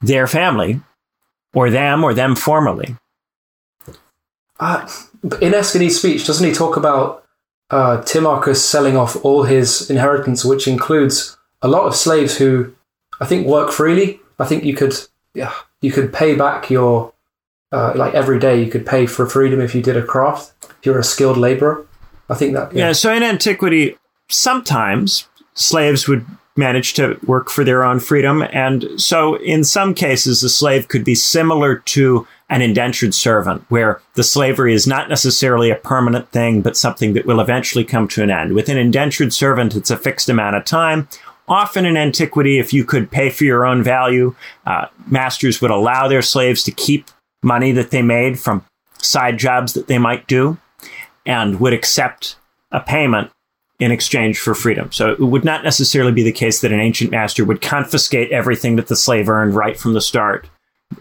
their family or them, or them formerly. Uh, in Aeschines' speech, doesn't he talk about uh, Timarchus selling off all his inheritance, which includes a lot of slaves who I think work freely. I think you could, yeah, you could pay back your uh, like every day. You could pay for freedom if you did a craft. If you're a skilled laborer, I think that. Yeah. yeah so in antiquity, sometimes slaves would manage to work for their own freedom, and so in some cases, a slave could be similar to an indentured servant, where the slavery is not necessarily a permanent thing, but something that will eventually come to an end. With an indentured servant, it's a fixed amount of time. Often in antiquity, if you could pay for your own value, uh, masters would allow their slaves to keep money that they made from side jobs that they might do and would accept a payment in exchange for freedom. So it would not necessarily be the case that an ancient master would confiscate everything that the slave earned right from the start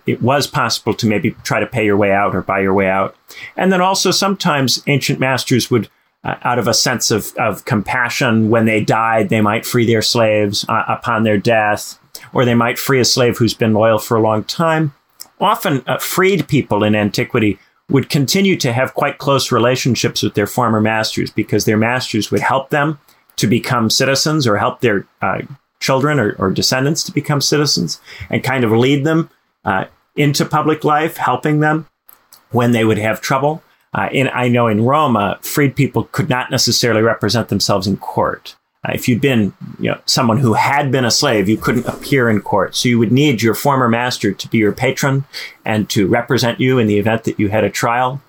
it was possible to maybe try to pay your way out or buy your way out. And then also sometimes ancient masters would, uh, out of a sense of, of compassion, when they died, they might free their slaves uh, upon their death, or they might free a slave who's been loyal for a long time. Often, uh, freed people in antiquity would continue to have quite close relationships with their former masters because their masters would help them to become citizens or help their uh, children or, or descendants to become citizens and kind of lead them uh, into public life, helping them when they would have trouble. Uh, I know in Rome, uh, freed people could not necessarily represent themselves in court. Uh, if you'd been you know, someone who had been a slave, you couldn't appear in court. So you would need your former master to be your patron and to represent you in the event that you had a trial.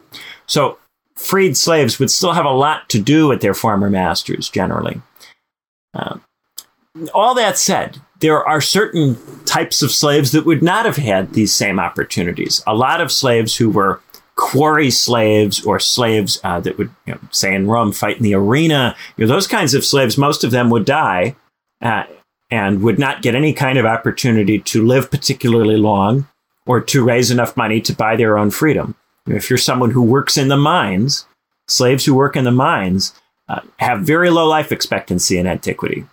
So freed slaves would still have a lot to do with their former masters generally. Uh, all that said, there are certain types of slaves that would not have had these same opportunities. A lot of slaves who were quarry slaves or slaves uh, that would, you know, say in Rome, fight in the arena, you know, those kinds of slaves, most of them would die uh, and would not get any kind of opportunity to live particularly long or to raise enough money to buy their own freedom. If you're someone who works in the mines, slaves who work in the mines uh, have very low life expectancy in antiquity.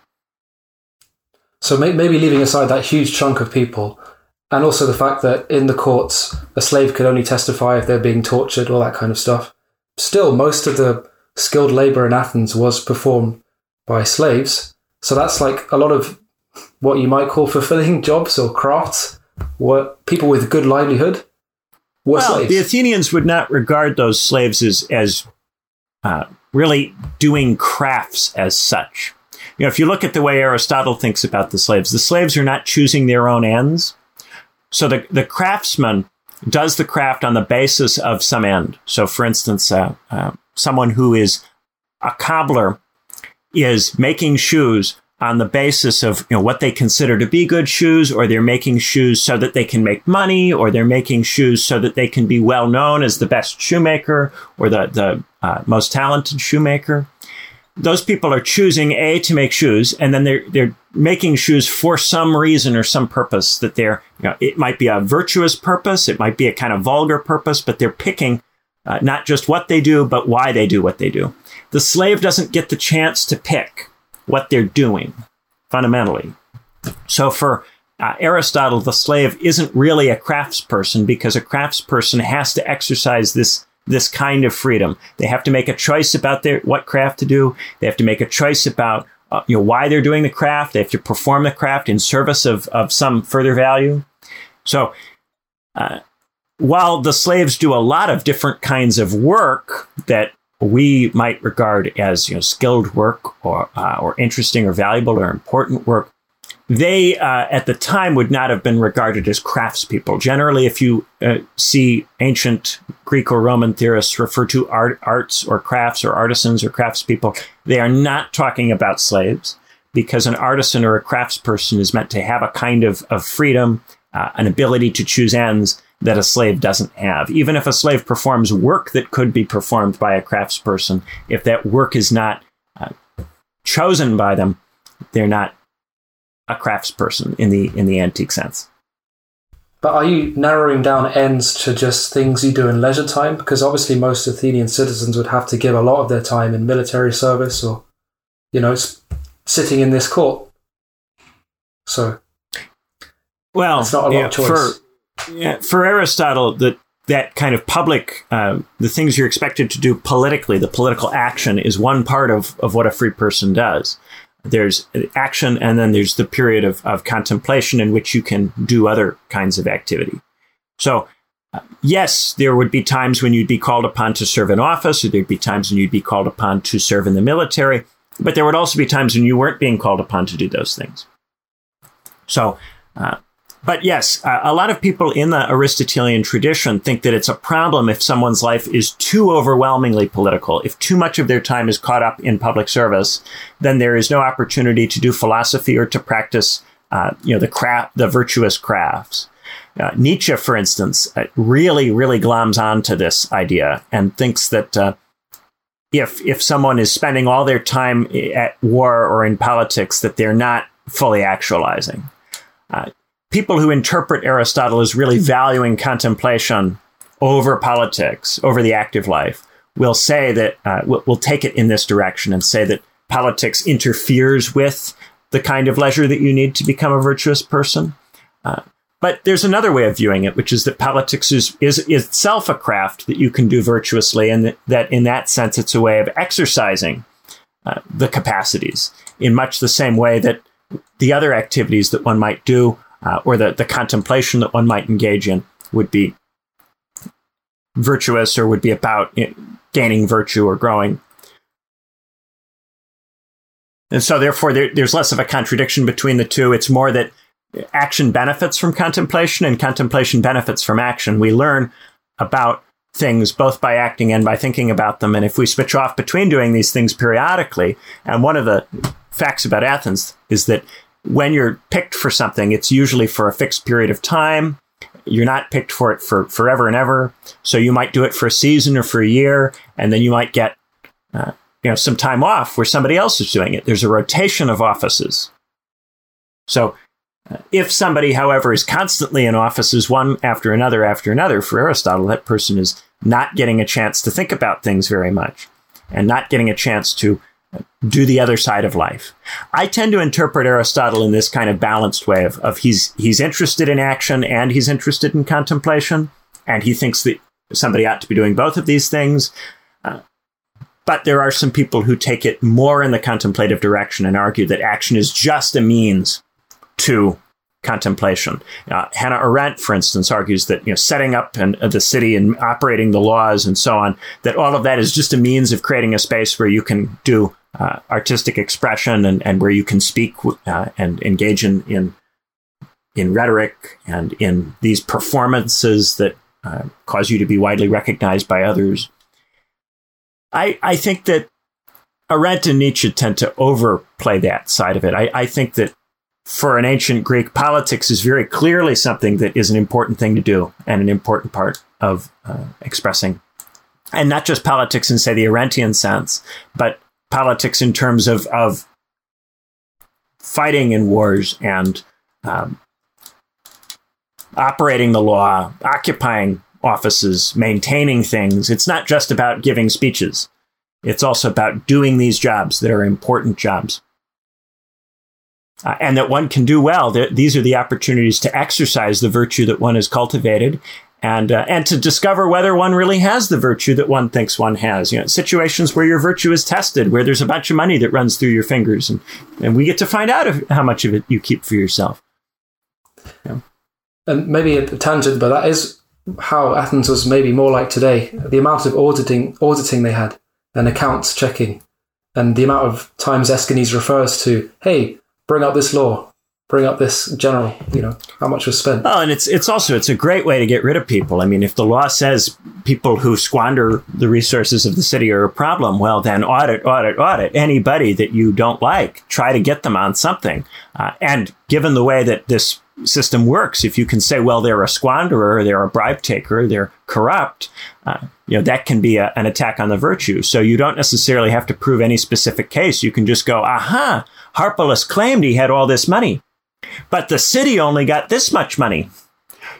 So maybe leaving aside that huge chunk of people, and also the fact that in the courts, a slave could only testify if they're being tortured, all that kind of stuff. Still, most of the skilled labor in Athens was performed by slaves. So that's like a lot of what you might call fulfilling jobs or crafts. What people with a good livelihood were well, slaves. The Athenians would not regard those slaves as, as uh, really doing crafts as such you know, if you look at the way Aristotle thinks about the slaves, the slaves are not choosing their own ends. So the, the craftsman does the craft on the basis of some end. So, for instance, uh, uh, someone who is a cobbler is making shoes on the basis of you know what they consider to be good shoes, or they're making shoes so that they can make money, or they're making shoes so that they can be well known as the best shoemaker or the the uh, most talented shoemaker those people are choosing a to make shoes and then they're they're making shoes for some reason or some purpose that they're you know it might be a virtuous purpose it might be a kind of vulgar purpose but they're picking uh, not just what they do but why they do what they do. The slave doesn't get the chance to pick what they're doing fundamentally. So for uh, Aristotle, the slave isn't really a craftsperson because a craftsperson has to exercise this this kind of freedom. They have to make a choice about their what craft to do. They have to make a choice about uh, you know why they're doing the craft. They have to perform the craft in service of of some further value. So. Uh, while the slaves do a lot of different kinds of work that we might regard as you know skilled work or uh, or interesting or valuable or important work, they uh, at the time would not have been regarded as craftspeople. Generally, if you uh, see ancient Greek or Roman theorists refer to art, arts or crafts or artisans or craftspeople, they are not talking about slaves because an artisan or a craftsperson is meant to have a kind of, of freedom, uh, an ability to choose ends that a slave doesn't have. Even if a slave performs work that could be performed by a craftsperson, if that work is not uh, chosen by them, they're not a craftsperson in the in the antique sense. But are you narrowing down ends to just things you do in leisure time? Because obviously, most Athenian citizens would have to give a lot of their time in military service or, you know, sitting in this court. So, well, it's not a lot of choice. For, yeah, for Aristotle, that that kind of public, uh, the things you're expected to do politically, the political action is one part of, of what a free person does. There's action, and then there's the period of, of contemplation in which you can do other kinds of activity. So, uh, yes, there would be times when you'd be called upon to serve in office, or there'd be times when you'd be called upon to serve in the military, but there would also be times when you weren't being called upon to do those things. So, uh, but yes, uh, a lot of people in the Aristotelian tradition think that it's a problem if someone's life is too overwhelmingly political. If too much of their time is caught up in public service, then there is no opportunity to do philosophy or to practice, uh, you know, the craft, the virtuous crafts. Uh, Nietzsche, for instance, uh, really, really gloms onto this idea and thinks that uh, if if someone is spending all their time at war or in politics, that they're not fully actualizing. Uh, people who interpret Aristotle as really valuing contemplation over politics, over the active life, will say that, uh, will, will take it in this direction and say that politics interferes with the kind of leisure that you need to become a virtuous person. Uh, but there's another way of viewing it, which is that politics is, is, itself a craft that you can do virtuously, and that, that in that sense, it's a way of exercising uh, the capacities in much the same way that the other activities that one might do uh, or the, the contemplation that one might engage in would be virtuous or would be about gaining virtue or growing. And so, therefore, there, there's less of a contradiction between the two. It's more that action benefits from contemplation and contemplation benefits from action. We learn about things both by acting and by thinking about them. And if we switch off between doing these things periodically, and one of the facts about Athens is that when you're picked for something, it's usually for a fixed period of time. You're not picked for it for forever and ever. So you might do it for a season or for a year, and then you might get, uh, you know, some time off where somebody else is doing it. There's a rotation of offices. So uh, if somebody, however, is constantly in offices one after another after another, for Aristotle, that person is not getting a chance to think about things very much and not getting a chance to do the other side of life. I tend to interpret Aristotle in this kind of balanced way of, of he's he's interested in action and he's interested in contemplation, and he thinks that somebody ought to be doing both of these things. Uh, but there are some people who take it more in the contemplative direction and argue that action is just a means to contemplation. Uh, Hannah Arendt, for instance, argues that you know setting up an, uh, the city and operating the laws and so on, that all of that is just a means of creating a space where you can do uh, artistic expression and, and where you can speak uh, and engage in, in in rhetoric and in these performances that uh, cause you to be widely recognized by others. I I think that Arendt and Nietzsche tend to overplay that side of it. I, I think that for an ancient Greek, politics is very clearly something that is an important thing to do and an important part of uh, expressing. And not just politics in, say, the Arendtian sense, but politics in terms of, of fighting in wars and um, operating the law, occupying offices, maintaining things. It's not just about giving speeches. It's also about doing these jobs that are important jobs. Uh, and that one can do well. These are the opportunities to exercise the virtue that one has cultivated and uh, and to discover whether one really has the virtue that one thinks one has. You know, situations where your virtue is tested, where there's a bunch of money that runs through your fingers, and and we get to find out if, how much of it you keep for yourself. Yeah. And maybe a tangent, but that is how Athens was maybe more like today. The amount of auditing auditing they had and accounts checking, and the amount of times Aeschines refers to, "Hey, bring up this law bring up this general, you know, how much was spent. Oh, and it's it's also it's a great way to get rid of people. I mean, if the law says people who squander the resources of the city are a problem, well, then audit, audit, audit anybody that you don't like. Try to get them on something. Uh, and given the way that this system works, if you can say, well, they're a squanderer, they're a bribe taker, they're corrupt, uh, you know, that can be a, an attack on the virtue. So you don't necessarily have to prove any specific case. You can just go, aha, Harpalus claimed he had all this money. But the city only got this much money.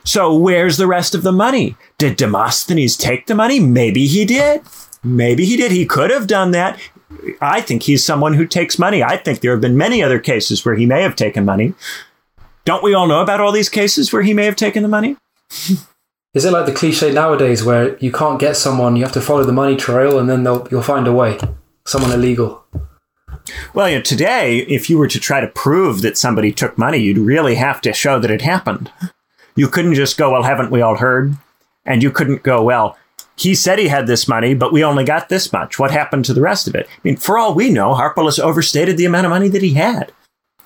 So where's the rest of the money? Did Demosthenes take the money? Maybe he did. Maybe he did. He could have done that. I think he's someone who takes money. I think there have been many other cases where he may have taken money. Don't we all know about all these cases where he may have taken the money? Is it like the cliche nowadays where you can't get someone, you have to follow the money trail, and then you'll find a way? Someone illegal. Well, you know, today, if you were to try to prove that somebody took money, you'd really have to show that it happened. You couldn't just go, well, haven't we all heard? And you couldn't go, well, he said he had this money, but we only got this much. What happened to the rest of it? I mean, for all we know, Harpalus overstated the amount of money that he had.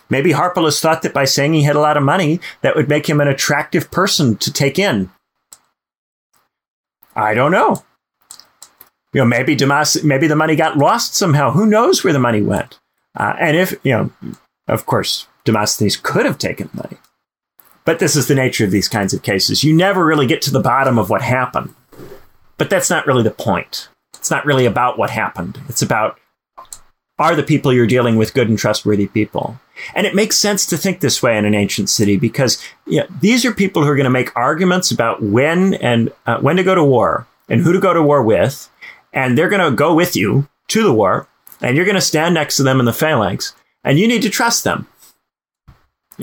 Maybe Harpalus thought that by saying he had a lot of money, that would make him an attractive person to take in. I don't know. You know, maybe Damas, maybe the money got lost somehow. Who knows where the money went? Uh, and if you know, of course, Demosthenes could have taken money. But this is the nature of these kinds of cases. You never really get to the bottom of what happened. But that's not really the point. It's not really about what happened. It's about are the people you're dealing with good and trustworthy people? And it makes sense to think this way in an ancient city because you know, these are people who are going to make arguments about when and uh, when to go to war and who to go to war with, and they're going to go with you to the war, and you're going to stand next to them in the phalanx, and you need to trust them.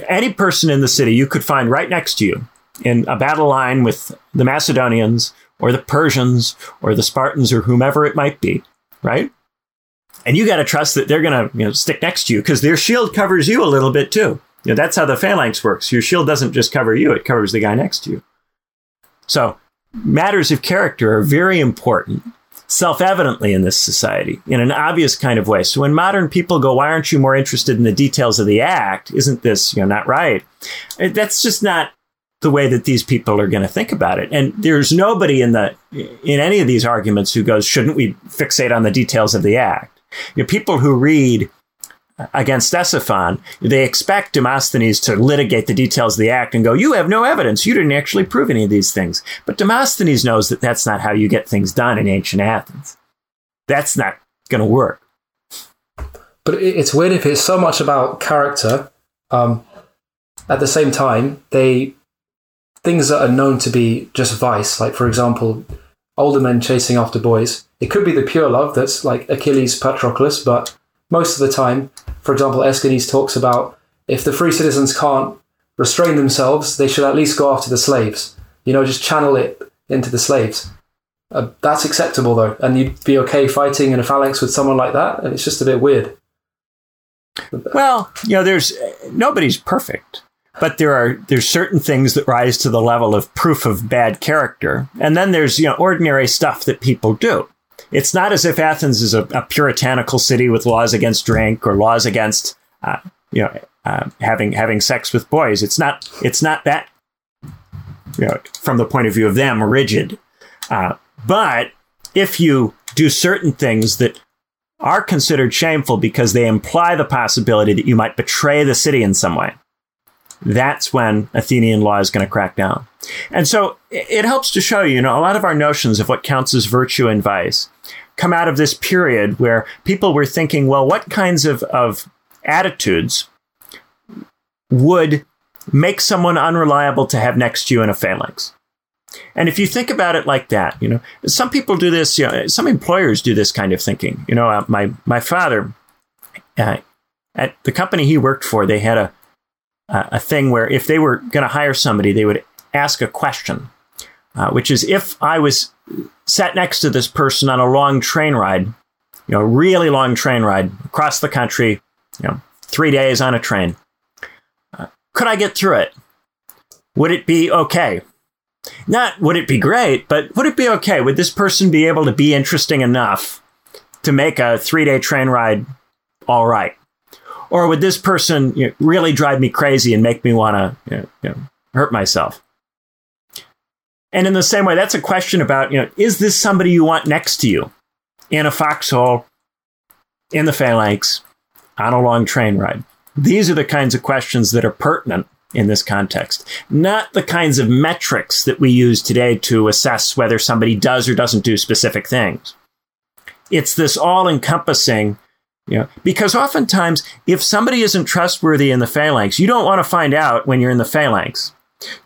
Any person in the city you could find right next to you in a battle line with the Macedonians or the Persians or the Spartans or whomever it might be, right? And you got to trust that they're going to you know, stick next to you because their shield covers you a little bit too. You know, that's how the phalanx works. Your shield doesn't just cover you, it covers the guy next to you. So matters of character are very important self-evidently in this society in an obvious kind of way. So when modern people go, why aren't you more interested in the details of the act? Isn't this, you know, not right? Eh, that's just not the way that these people are going to think about it. And there's nobody in the in any of these arguments who goes, shouldn't we fixate on the details of the act? You know, people who read against Ctesiphon, they expect Demosthenes to litigate the details of the act and go, you have no evidence. You didn't actually prove any of these things. But Demosthenes knows that that's not how you get things done in ancient Athens. That's not going to work. But it's weird if it's so much about character. Um, at the same time, they things that are known to be just vice, like for example, older men chasing after boys. It could be the pure love that's like Achilles, Patroclus, but most of the time, for example, Aeschines talks about if the free citizens can't restrain themselves, they should at least go after the slaves. You know, just channel it into the slaves. Uh, that's acceptable though, and you'd be okay fighting in a phalanx with someone like that. And it's just a bit weird. Well, you know, there's nobody's perfect but there are there's certain things that rise to the level of proof of bad character and then there's you know ordinary stuff that people do it's not as if athens is a, a puritanical city with laws against drink or laws against uh, you know uh, having having sex with boys. It's not it's not that you know from the point of view of them rigid. Uh, but if you do certain things that are considered shameful because they imply the possibility that you might betray the city in some way that's when Athenian law is going to crack down. And so it helps to show you, you know, a lot of our notions of what counts as virtue and vice come out of this period where people were thinking, well, what kinds of, of attitudes would make someone unreliable to have next to you in a phalanx? And if you think about it like that, you know, some people do this, you know, some employers do this kind of thinking. You know, uh, my, my father, uh, at the company he worked for, they had a, uh, a thing where if they were going to hire somebody, they would ask a question, uh, which is if I was sat next to this person on a long train ride, you know, really long train ride across the country, you know, three days on a train, uh, could I get through it? Would it be okay? Not would it be great, but would it be okay? Would this person be able to be interesting enough to make a three day train ride all right? Or would this person you know, really drive me crazy and make me want to you know, hurt myself? And in the same way, that's a question about, you know, is this somebody you want next to you in a foxhole, in the phalanx, on a long train ride? These are the kinds of questions that are pertinent in this context, not the kinds of metrics that we use today to assess whether somebody does or doesn't do specific things. It's this all encompassing yeah, because oftentimes, if somebody isn't trustworthy in the phalanx, you don't want to find out when you're in the phalanx.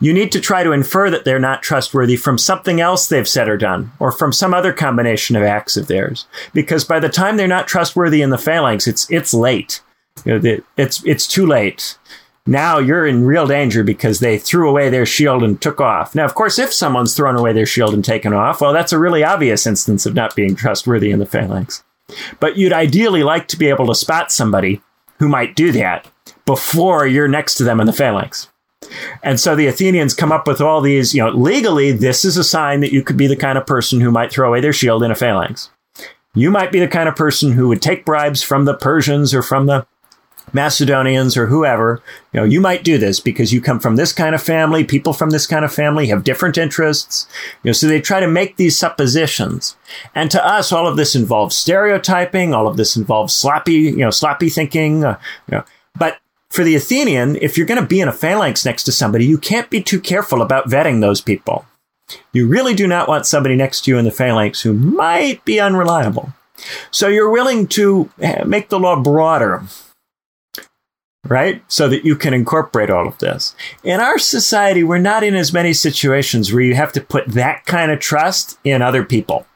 You need to try to infer that they're not trustworthy from something else they've said or done, or from some other combination of acts of theirs. Because by the time they're not trustworthy in the phalanx, it's it's late. You know, it's it's too late. now you're in real danger because they threw away their shield and took off. Now, of course, if someone's thrown away their shield and taken off, well, that's a really obvious instance of not being trustworthy in the phalanx. But you'd ideally like to be able to spot somebody who might do that before you're next to them in the phalanx. And so the Athenians come up with all these, you know, legally, this is a sign that you could be the kind of person who might throw away their shield in a phalanx. You might be the kind of person who would take bribes from the Persians or from the Macedonians or whoever, you know, you might do this because you come from this kind of family, people from this kind of family have different interests. You know, so they try to make these suppositions. And to us, all of this involves stereotyping, all of this involves sloppy, you know, sloppy thinking, uh, you know. But for the Athenian, if you're going to be in a phalanx next to somebody, you can't be too careful about vetting those people. You really do not want somebody next to you in the phalanx who might be unreliable. So you're willing to eh, make the law broader right? So that you can incorporate all of this. In our society, we're not in as many situations where you have to put that kind of trust in other people.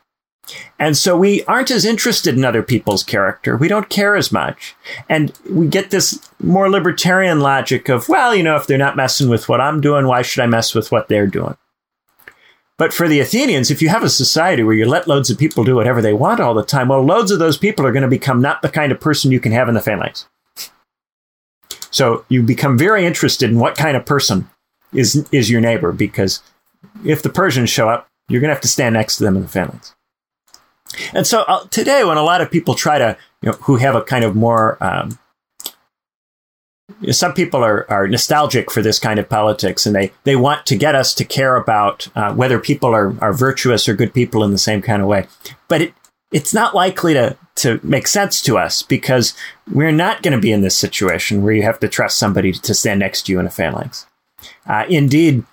And so we aren't as interested in other people's character. We don't care as much. And we get this more libertarian logic of, well, you know, if they're not messing with what I'm doing, why should I mess with what they're doing? But for the Athenians, if you have a society where you let loads of people do whatever they want all the time, well, loads of those people are going to become not the kind of person you can have in the phalanx. So you become very interested in what kind of person is is your neighbor because if the Persians show up, you're going to have to stand next to them in the phalanx. And so uh, today, when a lot of people try to, you know, who have a kind of more, um, some people are, are nostalgic for this kind of politics and they, they want to get us to care about uh, whether people are, are virtuous or good people in the same kind of way. But it, it's not likely to, to make sense to us because we're not going to be in this situation where you have to trust somebody to stand next to you in a phalanx. Uh, indeed,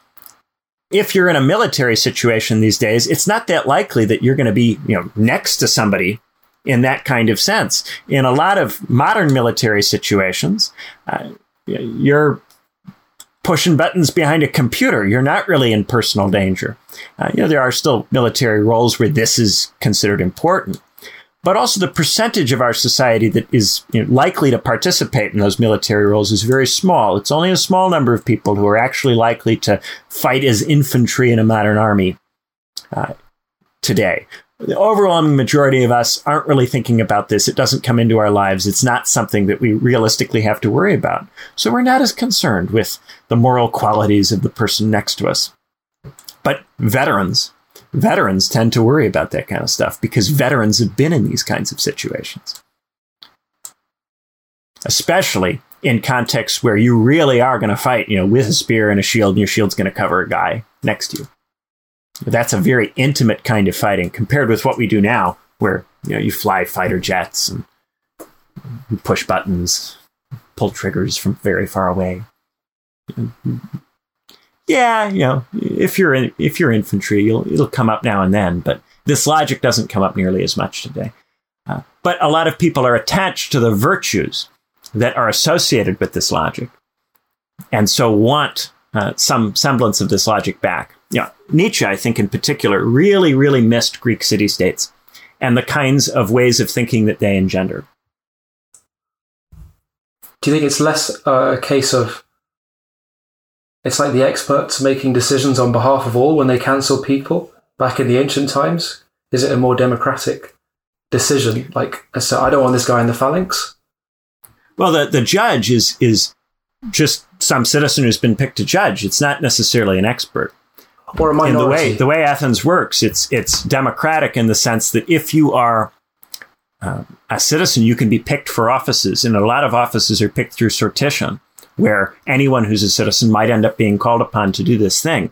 if you're in a military situation these days, it's not that likely that you're going to be, you know, next to somebody in that kind of sense. In a lot of modern military situations, uh, you're pushing buttons behind a computer. You're not really in personal danger. Uh, you know, there are still military roles where this is considered important. But also, the percentage of our society that is you know, likely to participate in those military roles is very small. It's only a small number of people who are actually likely to fight as infantry in a modern army uh, today the overwhelming majority of us aren't really thinking about this. It doesn't come into our lives. It's not something that we realistically have to worry about. So we're not as concerned with the moral qualities of the person next to us. But veterans, veterans tend to worry about that kind of stuff because veterans have been in these kinds of situations. Especially in contexts where you really are going to fight, you know, with a spear and a shield, and your shield's going to cover a guy next to you. That's a very intimate kind of fighting compared with what we do now, where you know you fly fighter jets and push buttons, pull triggers from very far away. Yeah, you know, if you're in, if you're infantry, you'll, it'll come up now and then, but this logic doesn't come up nearly as much today. Uh, but a lot of people are attached to the virtues that are associated with this logic, and so want uh, some semblance of this logic back. Yeah, Nietzsche, I think in particular, really, really missed Greek city states and the kinds of ways of thinking that they engender. Do you think it's less uh, a case of it's like the experts making decisions on behalf of all when they cancel people back in the ancient times? Is it a more democratic decision? Like, so I don't want this guy in the phalanx. Well, the, the judge is is just some citizen who's been picked to judge. It's not necessarily an expert or a minority. In the way the way Athens works, it's it's democratic in the sense that if you are uh, a citizen, you can be picked for offices, and a lot of offices are picked through sortition, where anyone who's a citizen might end up being called upon to do this thing.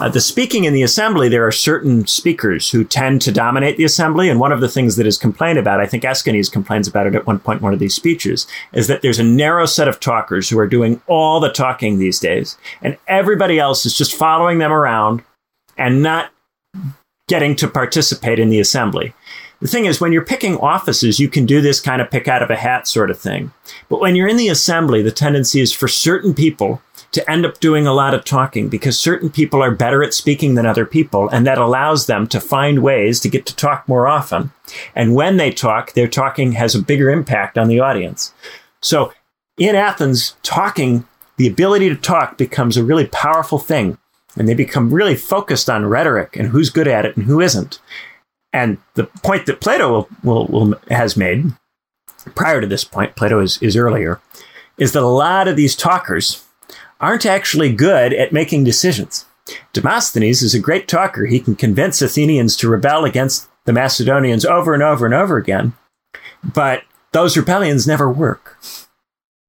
Uh, the speaking in the assembly, there are certain speakers who tend to dominate the assembly. And one of the things that is complained about, I think Aeschines complains about it at one point in one of these speeches, is that there's a narrow set of talkers who are doing all the talking these days. And everybody else is just following them around and not getting to participate in the assembly. The thing is, when you're picking offices, you can do this kind of pick out of a hat sort of thing. But when you're in the assembly, the tendency is for certain people to end up doing a lot of talking because certain people are better at speaking than other people, and that allows them to find ways to get to talk more often. And when they talk, their talking has a bigger impact on the audience. So in Athens, talking, the ability to talk becomes a really powerful thing. And they become really focused on rhetoric and who's good at it and who isn't. And the point that Plato will, will, has made prior to this point, Plato is, is earlier, is that a lot of these talkers aren't actually good at making decisions. Demosthenes is a great talker. He can convince Athenians to rebel against the Macedonians over and over and over again. But those rebellions never work.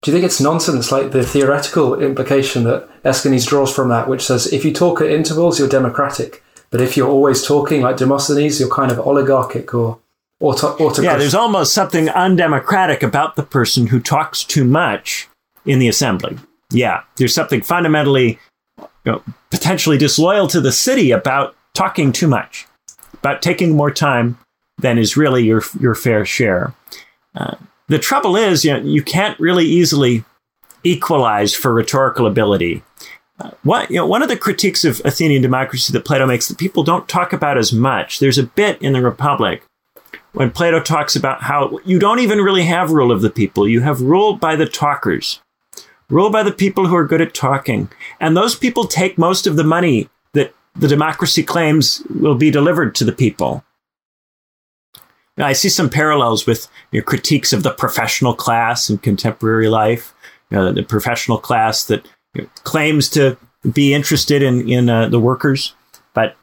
Do you think it's nonsense, like the theoretical implication that Aeschines draws from that, which says if you talk at intervals, you're democratic, but if you're always talking like Demosthenes, you're kind of oligarchic or auto- autocratic? Yeah, there's almost something undemocratic about the person who talks too much in the assembly. Yeah, there's something fundamentally, you know, potentially disloyal to the city about talking too much, about taking more time than is really your your fair share. Uh, the trouble is, you know, you can't really easily equalize for rhetorical ability. What, you know, one of the critiques of Athenian democracy that Plato makes that people don't talk about as much. There's a bit in the Republic when Plato talks about how you don't even really have rule of the people. You have rule by the talkers, rule by the people who are good at talking, and those people take most of the money that the democracy claims will be delivered to the people. Now, I see some parallels with you know, critiques of the professional class in contemporary life. You know, the professional class that claims to be interested in in uh, the workers, but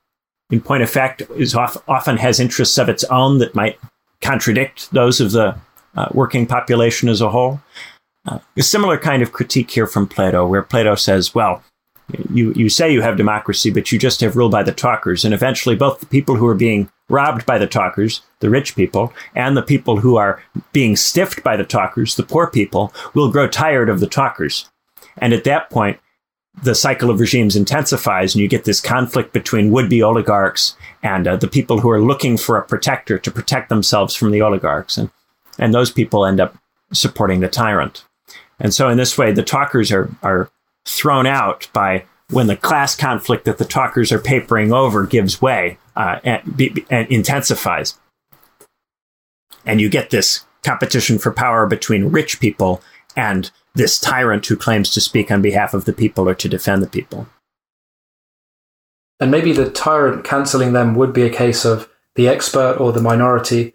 in point of fact, is off, often has interests of its own that might contradict those of the uh, working population as a whole. Uh, a similar kind of critique here from Plato, where Plato says, "Well, you you say you have democracy, but you just have rule by the talkers, and eventually both the people who are being robbed by the talkers, the rich people, and the people who are being stiffed by the talkers, the poor people, will grow tired of the talkers. And at that point, the cycle of regimes intensifies, and you get this conflict between would be oligarchs and uh, the people who are looking for a protector to protect themselves from the oligarchs. And, and those people end up supporting the tyrant. And so, in this way, the talkers are, are thrown out by when the class conflict that the talkers are papering over gives way uh, and, be, and intensifies. And you get this competition for power between rich people and this tyrant who claims to speak on behalf of the people or to defend the people. And maybe the tyrant cancelling them would be a case of the expert or the minority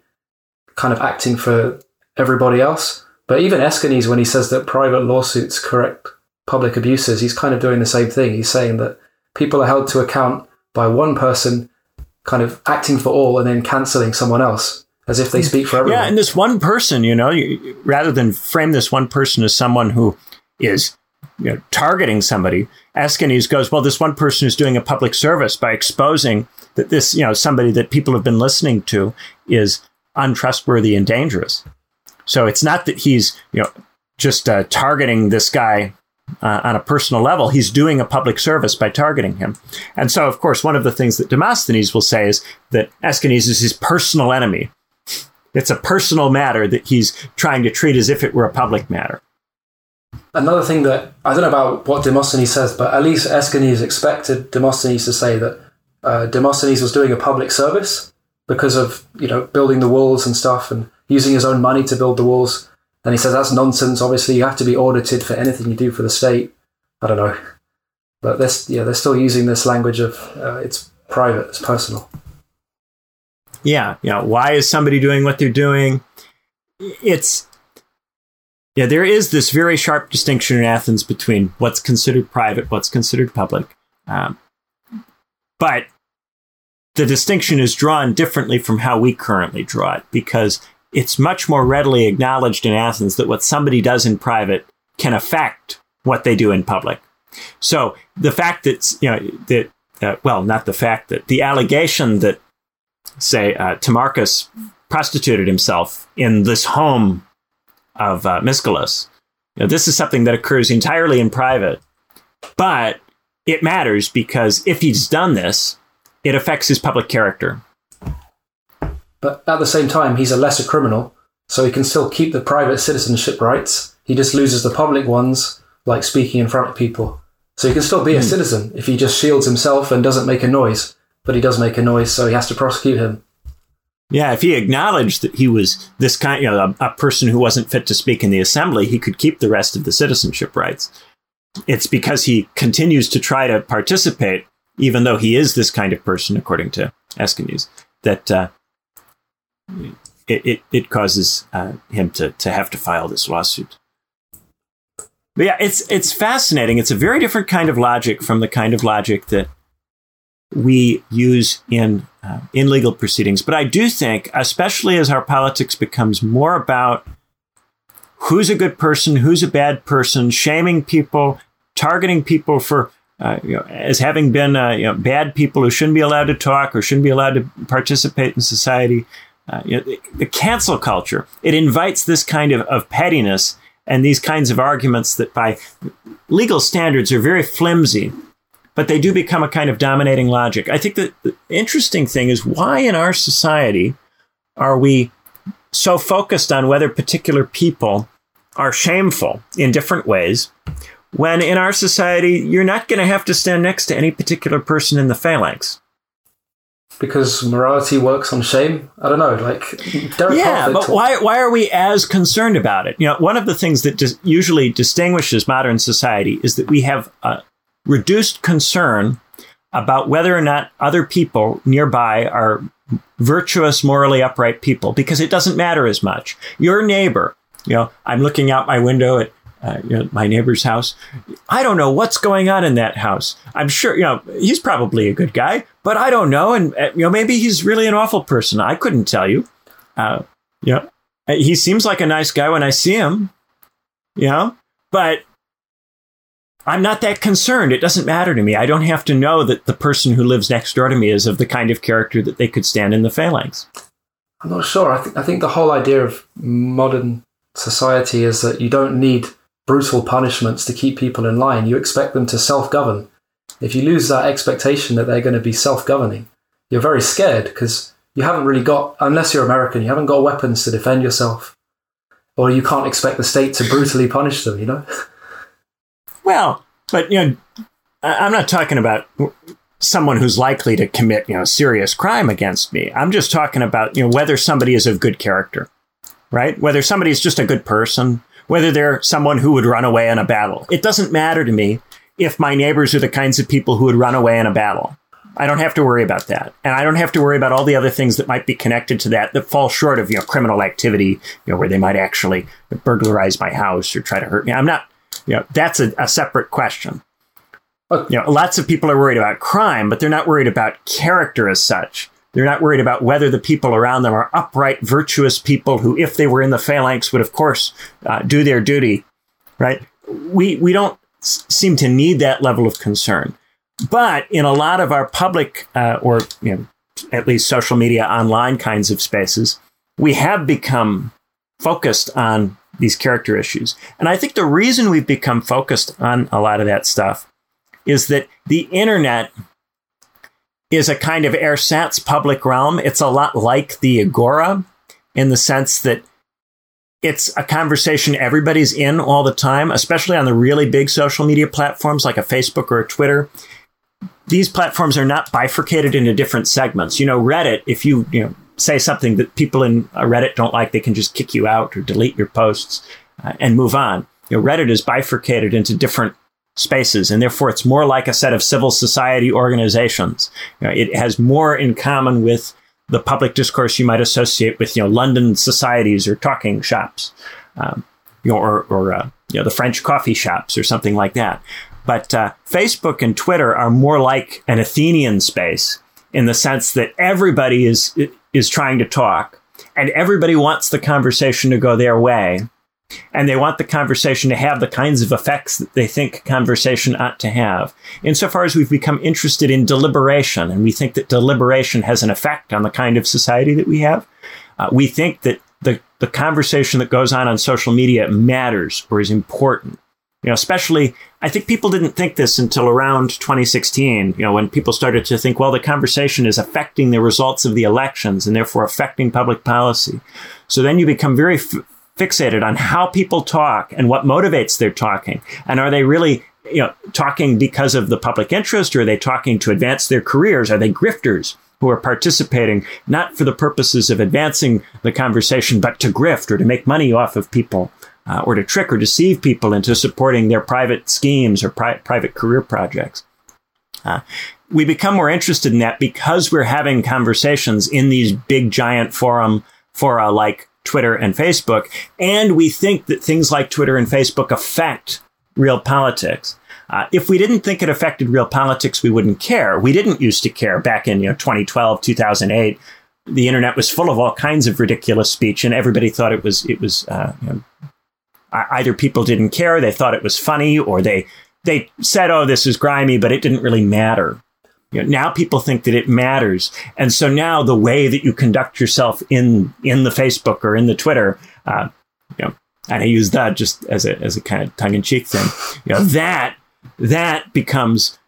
kind of acting for everybody else. But even Aeschines, when he says that private lawsuits correct public abuses, he's kind of doing the same thing. He's saying that people are held to account by one person kind of acting for all and then cancelling someone else as if they speak for everyone. Yeah, and this one person, you know, you, rather than frame this one person as someone who is you know, targeting somebody, Aeschines goes, well, this one person is doing a public service by exposing that this, you know, somebody that people have been listening to is untrustworthy and dangerous. So it's not that he's, you know, just uh, targeting this guy uh, on a personal level. He's doing a public service by targeting him. And so, of course, one of the things that Demosthenes will say is that Aeschines is his personal enemy. It's a personal matter that he's trying to treat as if it were a public matter. Another thing that I don't know about what Demosthenes says, but at least Aeschines expected Demosthenes to say that uh, Demosthenes was doing a public service because of you know building the walls and stuff and using his own money to build the walls. And he says that's nonsense. Obviously, you have to be audited for anything you do for the state. I don't know, but yeah they're still using this language of uh, it's private, it's personal. Yeah, yeah. Why is somebody doing what they're doing? It's yeah, there is this very sharp distinction in Athens between what's considered private, what's considered public. Um, but the distinction is drawn differently from how we currently draw it because it's much more readily acknowledged in Athens that what somebody does in private can affect what they do in public. So the fact that, you know, that, uh, well, not the fact that the allegation that say, uh, Timarchus prostituted himself in this home of uh, know, this is something that occurs entirely in private, but it matters because if he's done this, it affects his public character. But at the same time, he's a lesser criminal, so he can still keep the private citizenship rights. He just loses the public ones, like speaking in front of people. So he can still be a mm. citizen if he just shields himself and doesn't make a noise but he does make a noise, so he has to prosecute him. Yeah, if he acknowledged that he was this kind, you know, a, a, person who wasn't fit to speak in the assembly, he could keep the rest of the citizenship rights. It's because he continues to try to participate, even though he is this kind of person, according to Aeschines, that uh, it, it, it, causes uh, him to, to have to file this lawsuit. But yeah, it's it's fascinating. It's a very different kind of logic from the kind of logic that we use in uh, in legal proceedings. But I do think, especially as our politics becomes more about who's a good person, who's a bad person, shaming people, targeting people for uh, you know, as having been uh, you know, bad people who shouldn't be allowed to talk or shouldn't be allowed to participate in society. Uh, you know, the, cancel culture it invites this kind of, of pettiness and these kinds of arguments that by legal standards are very flimsy but they do become a kind of dominating logic. I think that the interesting thing is why in our society are we so focused on whether particular people are shameful in different ways when in our society you're not going to have to stand next to any particular person in the phalanx because morality works on shame. I don't know, like Derek yeah, but why why are we as concerned about it? You know, one of the things that just usually distinguishes modern society is that we have a, reduced concern about whether or not other people nearby are virtuous, morally upright people because it doesn't matter as much. Your neighbor, you know, I'm looking out my window at uh, you know, my neighbor's house. I don't know what's going on in that house. I'm sure, you know, he's probably a good guy, but I don't know. And, uh, you know, maybe he's really an awful person. I couldn't tell you. Uh, you know, he seems like a nice guy when I see him, you know, but I'm not that concerned. It doesn't matter to me. I don't have to know that the person who lives next door to me is of the kind of character that they could stand in the phalanx. I'm not sure. I think I think the whole idea of modern society is that you don't need brutal punishments to keep people in line. You expect them to self-govern. If you lose that expectation that they're going to be self-governing, you're very scared because you haven't really got, unless you're American, you haven't got weapons to defend yourself, or you can't expect the state to brutally punish them. You know. Well, but you know, I'm not talking about someone who's likely to commit, you know, serious crime against me. I'm just talking about, you know, whether somebody is of good character, right? Whether somebody is just a good person, whether they're someone who would run away in a battle. It doesn't matter to me if my neighbors are the kinds of people who would run away in a battle. I don't have to worry about that. And I don't have to worry about all the other things that might be connected to that that fall short of, you know, criminal activity, you know, where they might actually burglarize my house or try to hurt me. I'm not you know, that's a, a separate question. Okay. You know, lots of people are worried about crime, but they're not worried about character as such. They're not worried about whether the people around them are upright, virtuous people who, if they were in the phalanx, would of course uh, do their duty. Right? We we don't s- seem to need that level of concern, but in a lot of our public uh, or you know, at least social media, online kinds of spaces, we have become focused on these character issues. And I think the reason we've become focused on a lot of that stuff is that the internet is a kind of ersatz public realm. It's a lot like the Agora in the sense that it's a conversation everybody's in all the time, especially on the really big social media platforms like a Facebook or a Twitter. These platforms are not bifurcated into different segments. You know, Reddit, if you, you know, say something that people in Reddit don't like, they can just kick you out or delete your posts uh, and move on. You know, Reddit is bifurcated into different spaces, and therefore it's more like a set of civil society organizations. You know, it has more in common with the public discourse you might associate with, you know, London societies or talking shops, um, you know, or, or uh, you know, the French coffee shops or something like that. But uh, Facebook and Twitter are more like an Athenian space in the sense that everybody is is trying to talk and everybody wants the conversation to go their way and they want the conversation to have the kinds of effects that they think conversation ought to have. Insofar as we've become interested in deliberation and we think that deliberation has an effect on the kind of society that we have, uh, we think that the, the conversation that goes on on social media matters or is important. You know, especially, I think people didn't think this until around 2016, you know, when people started to think, well, the conversation is affecting the results of the elections and therefore affecting public policy. So then you become very f- fixated on how people talk and what motivates their talking. And are they really, you know, talking because of the public interest or are they talking to advance their careers? Are they grifters? who are participating not for the purposes of advancing the conversation, but to grift or to make money off of people. Uh, or to trick or deceive people into supporting their private schemes or pri- private career projects. Uh, we become more interested in that because we're having conversations in these big giant forum fora like Twitter and Facebook, and we think that things like Twitter and Facebook affect real politics. Uh, if we didn't think it affected real politics, we wouldn't care. We didn't used to care back in you know 2012, 2008. The internet was full of all kinds of ridiculous speech, and everybody thought it was it was uh, you know, either people didn't care, they thought it was funny, or they they said, "Oh, this is grimy," but it didn't really matter. You know, now people think that it matters, and so now the way that you conduct yourself in in the Facebook or in the Twitter, uh, you know, and I use that just as a as a kind of tongue in cheek thing. You know, that that becomes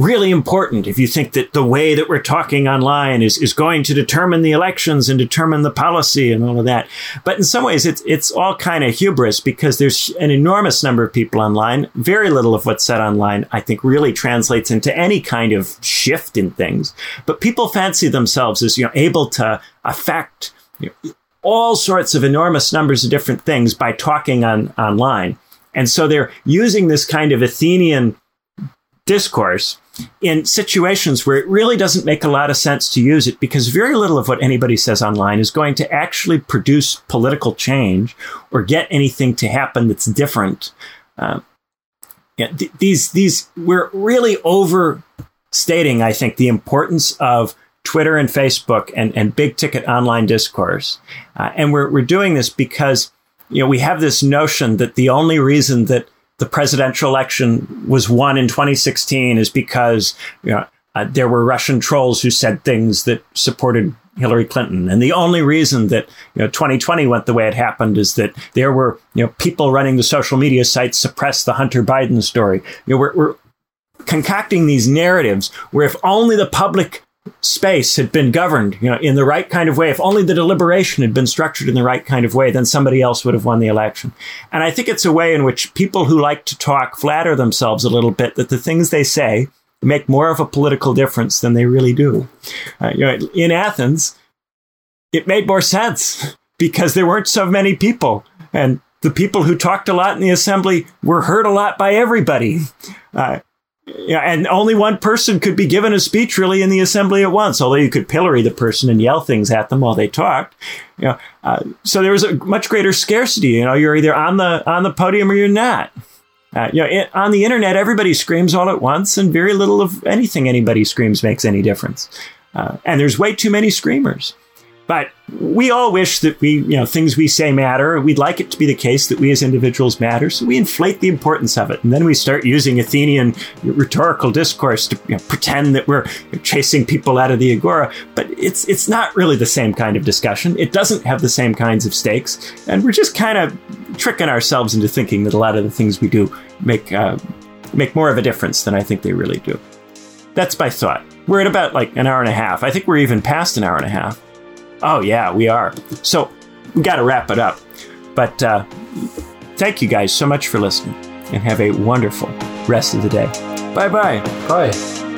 really important if you think that the way that we're talking online is, is going to determine the elections and determine the policy and all of that. But in some ways, it's, it's all kind of hubris because there's an enormous number of people online. Very little of what's said online, I think, really translates into any kind of shift in things. But people fancy themselves as, you know, able to affect you know, all sorts of enormous numbers of different things by talking on online. And so they're using this kind of Athenian discourse in situations where it really doesn't make a lot of sense to use it because very little of what anybody says online is going to actually produce political change or get anything to happen that's different. Yeah, th- these these we're really overstating, I think, the importance of Twitter and Facebook and, and big ticket online discourse, uh, and we're we're doing this because you know we have this notion that the only reason that the presidential election was won in 2016 is because you know, uh, there were Russian trolls who said things that supported Hillary Clinton. And the only reason that you know 2020 went the way it happened is that there were you know people running the social media sites suppressed the Hunter Biden story. You know, we're, we're concocting these narratives where if only the public space had been governed, you know, in the right kind of way, if only the deliberation had been structured in the right kind of way, then somebody else would have won the election. And I think it's a way in which people who like to talk flatter themselves a little bit that the things they say make more of a political difference than they really do. Uh, you know, in Athens, it made more sense because there weren't so many people, and the people who talked a lot in the assembly were heard a lot by everybody. Uh, yeah, and only one person could be given a speech really in the assembly at once, although you could pillory the person and yell things at them while they talked. You know, uh, so there was a much greater scarcity. You know, you're either on the on the podium or you're not. Uh, you know, it, on the internet, everybody screams all at once, and very little of anything anybody screams makes any difference. Uh, and there's way too many screamers. But we all wish that we, you know, things we say matter. We'd like it to be the case that we as individuals matter. So we inflate the importance of it. And then we start using Athenian rhetorical discourse to you know, pretend that we're chasing people out of the agora. But it's, it's not really the same kind of discussion. It doesn't have the same kinds of stakes. And we're just kind of tricking ourselves into thinking that a lot of the things we do make, uh, make more of a difference than I think they really do. That's my thought. We're at about like an hour and a half. I think we're even past an hour and a half. Oh, yeah, we are. So we got to wrap it up. But uh, thank you guys so much for listening and have a wonderful rest of the day. Bye-bye. Bye.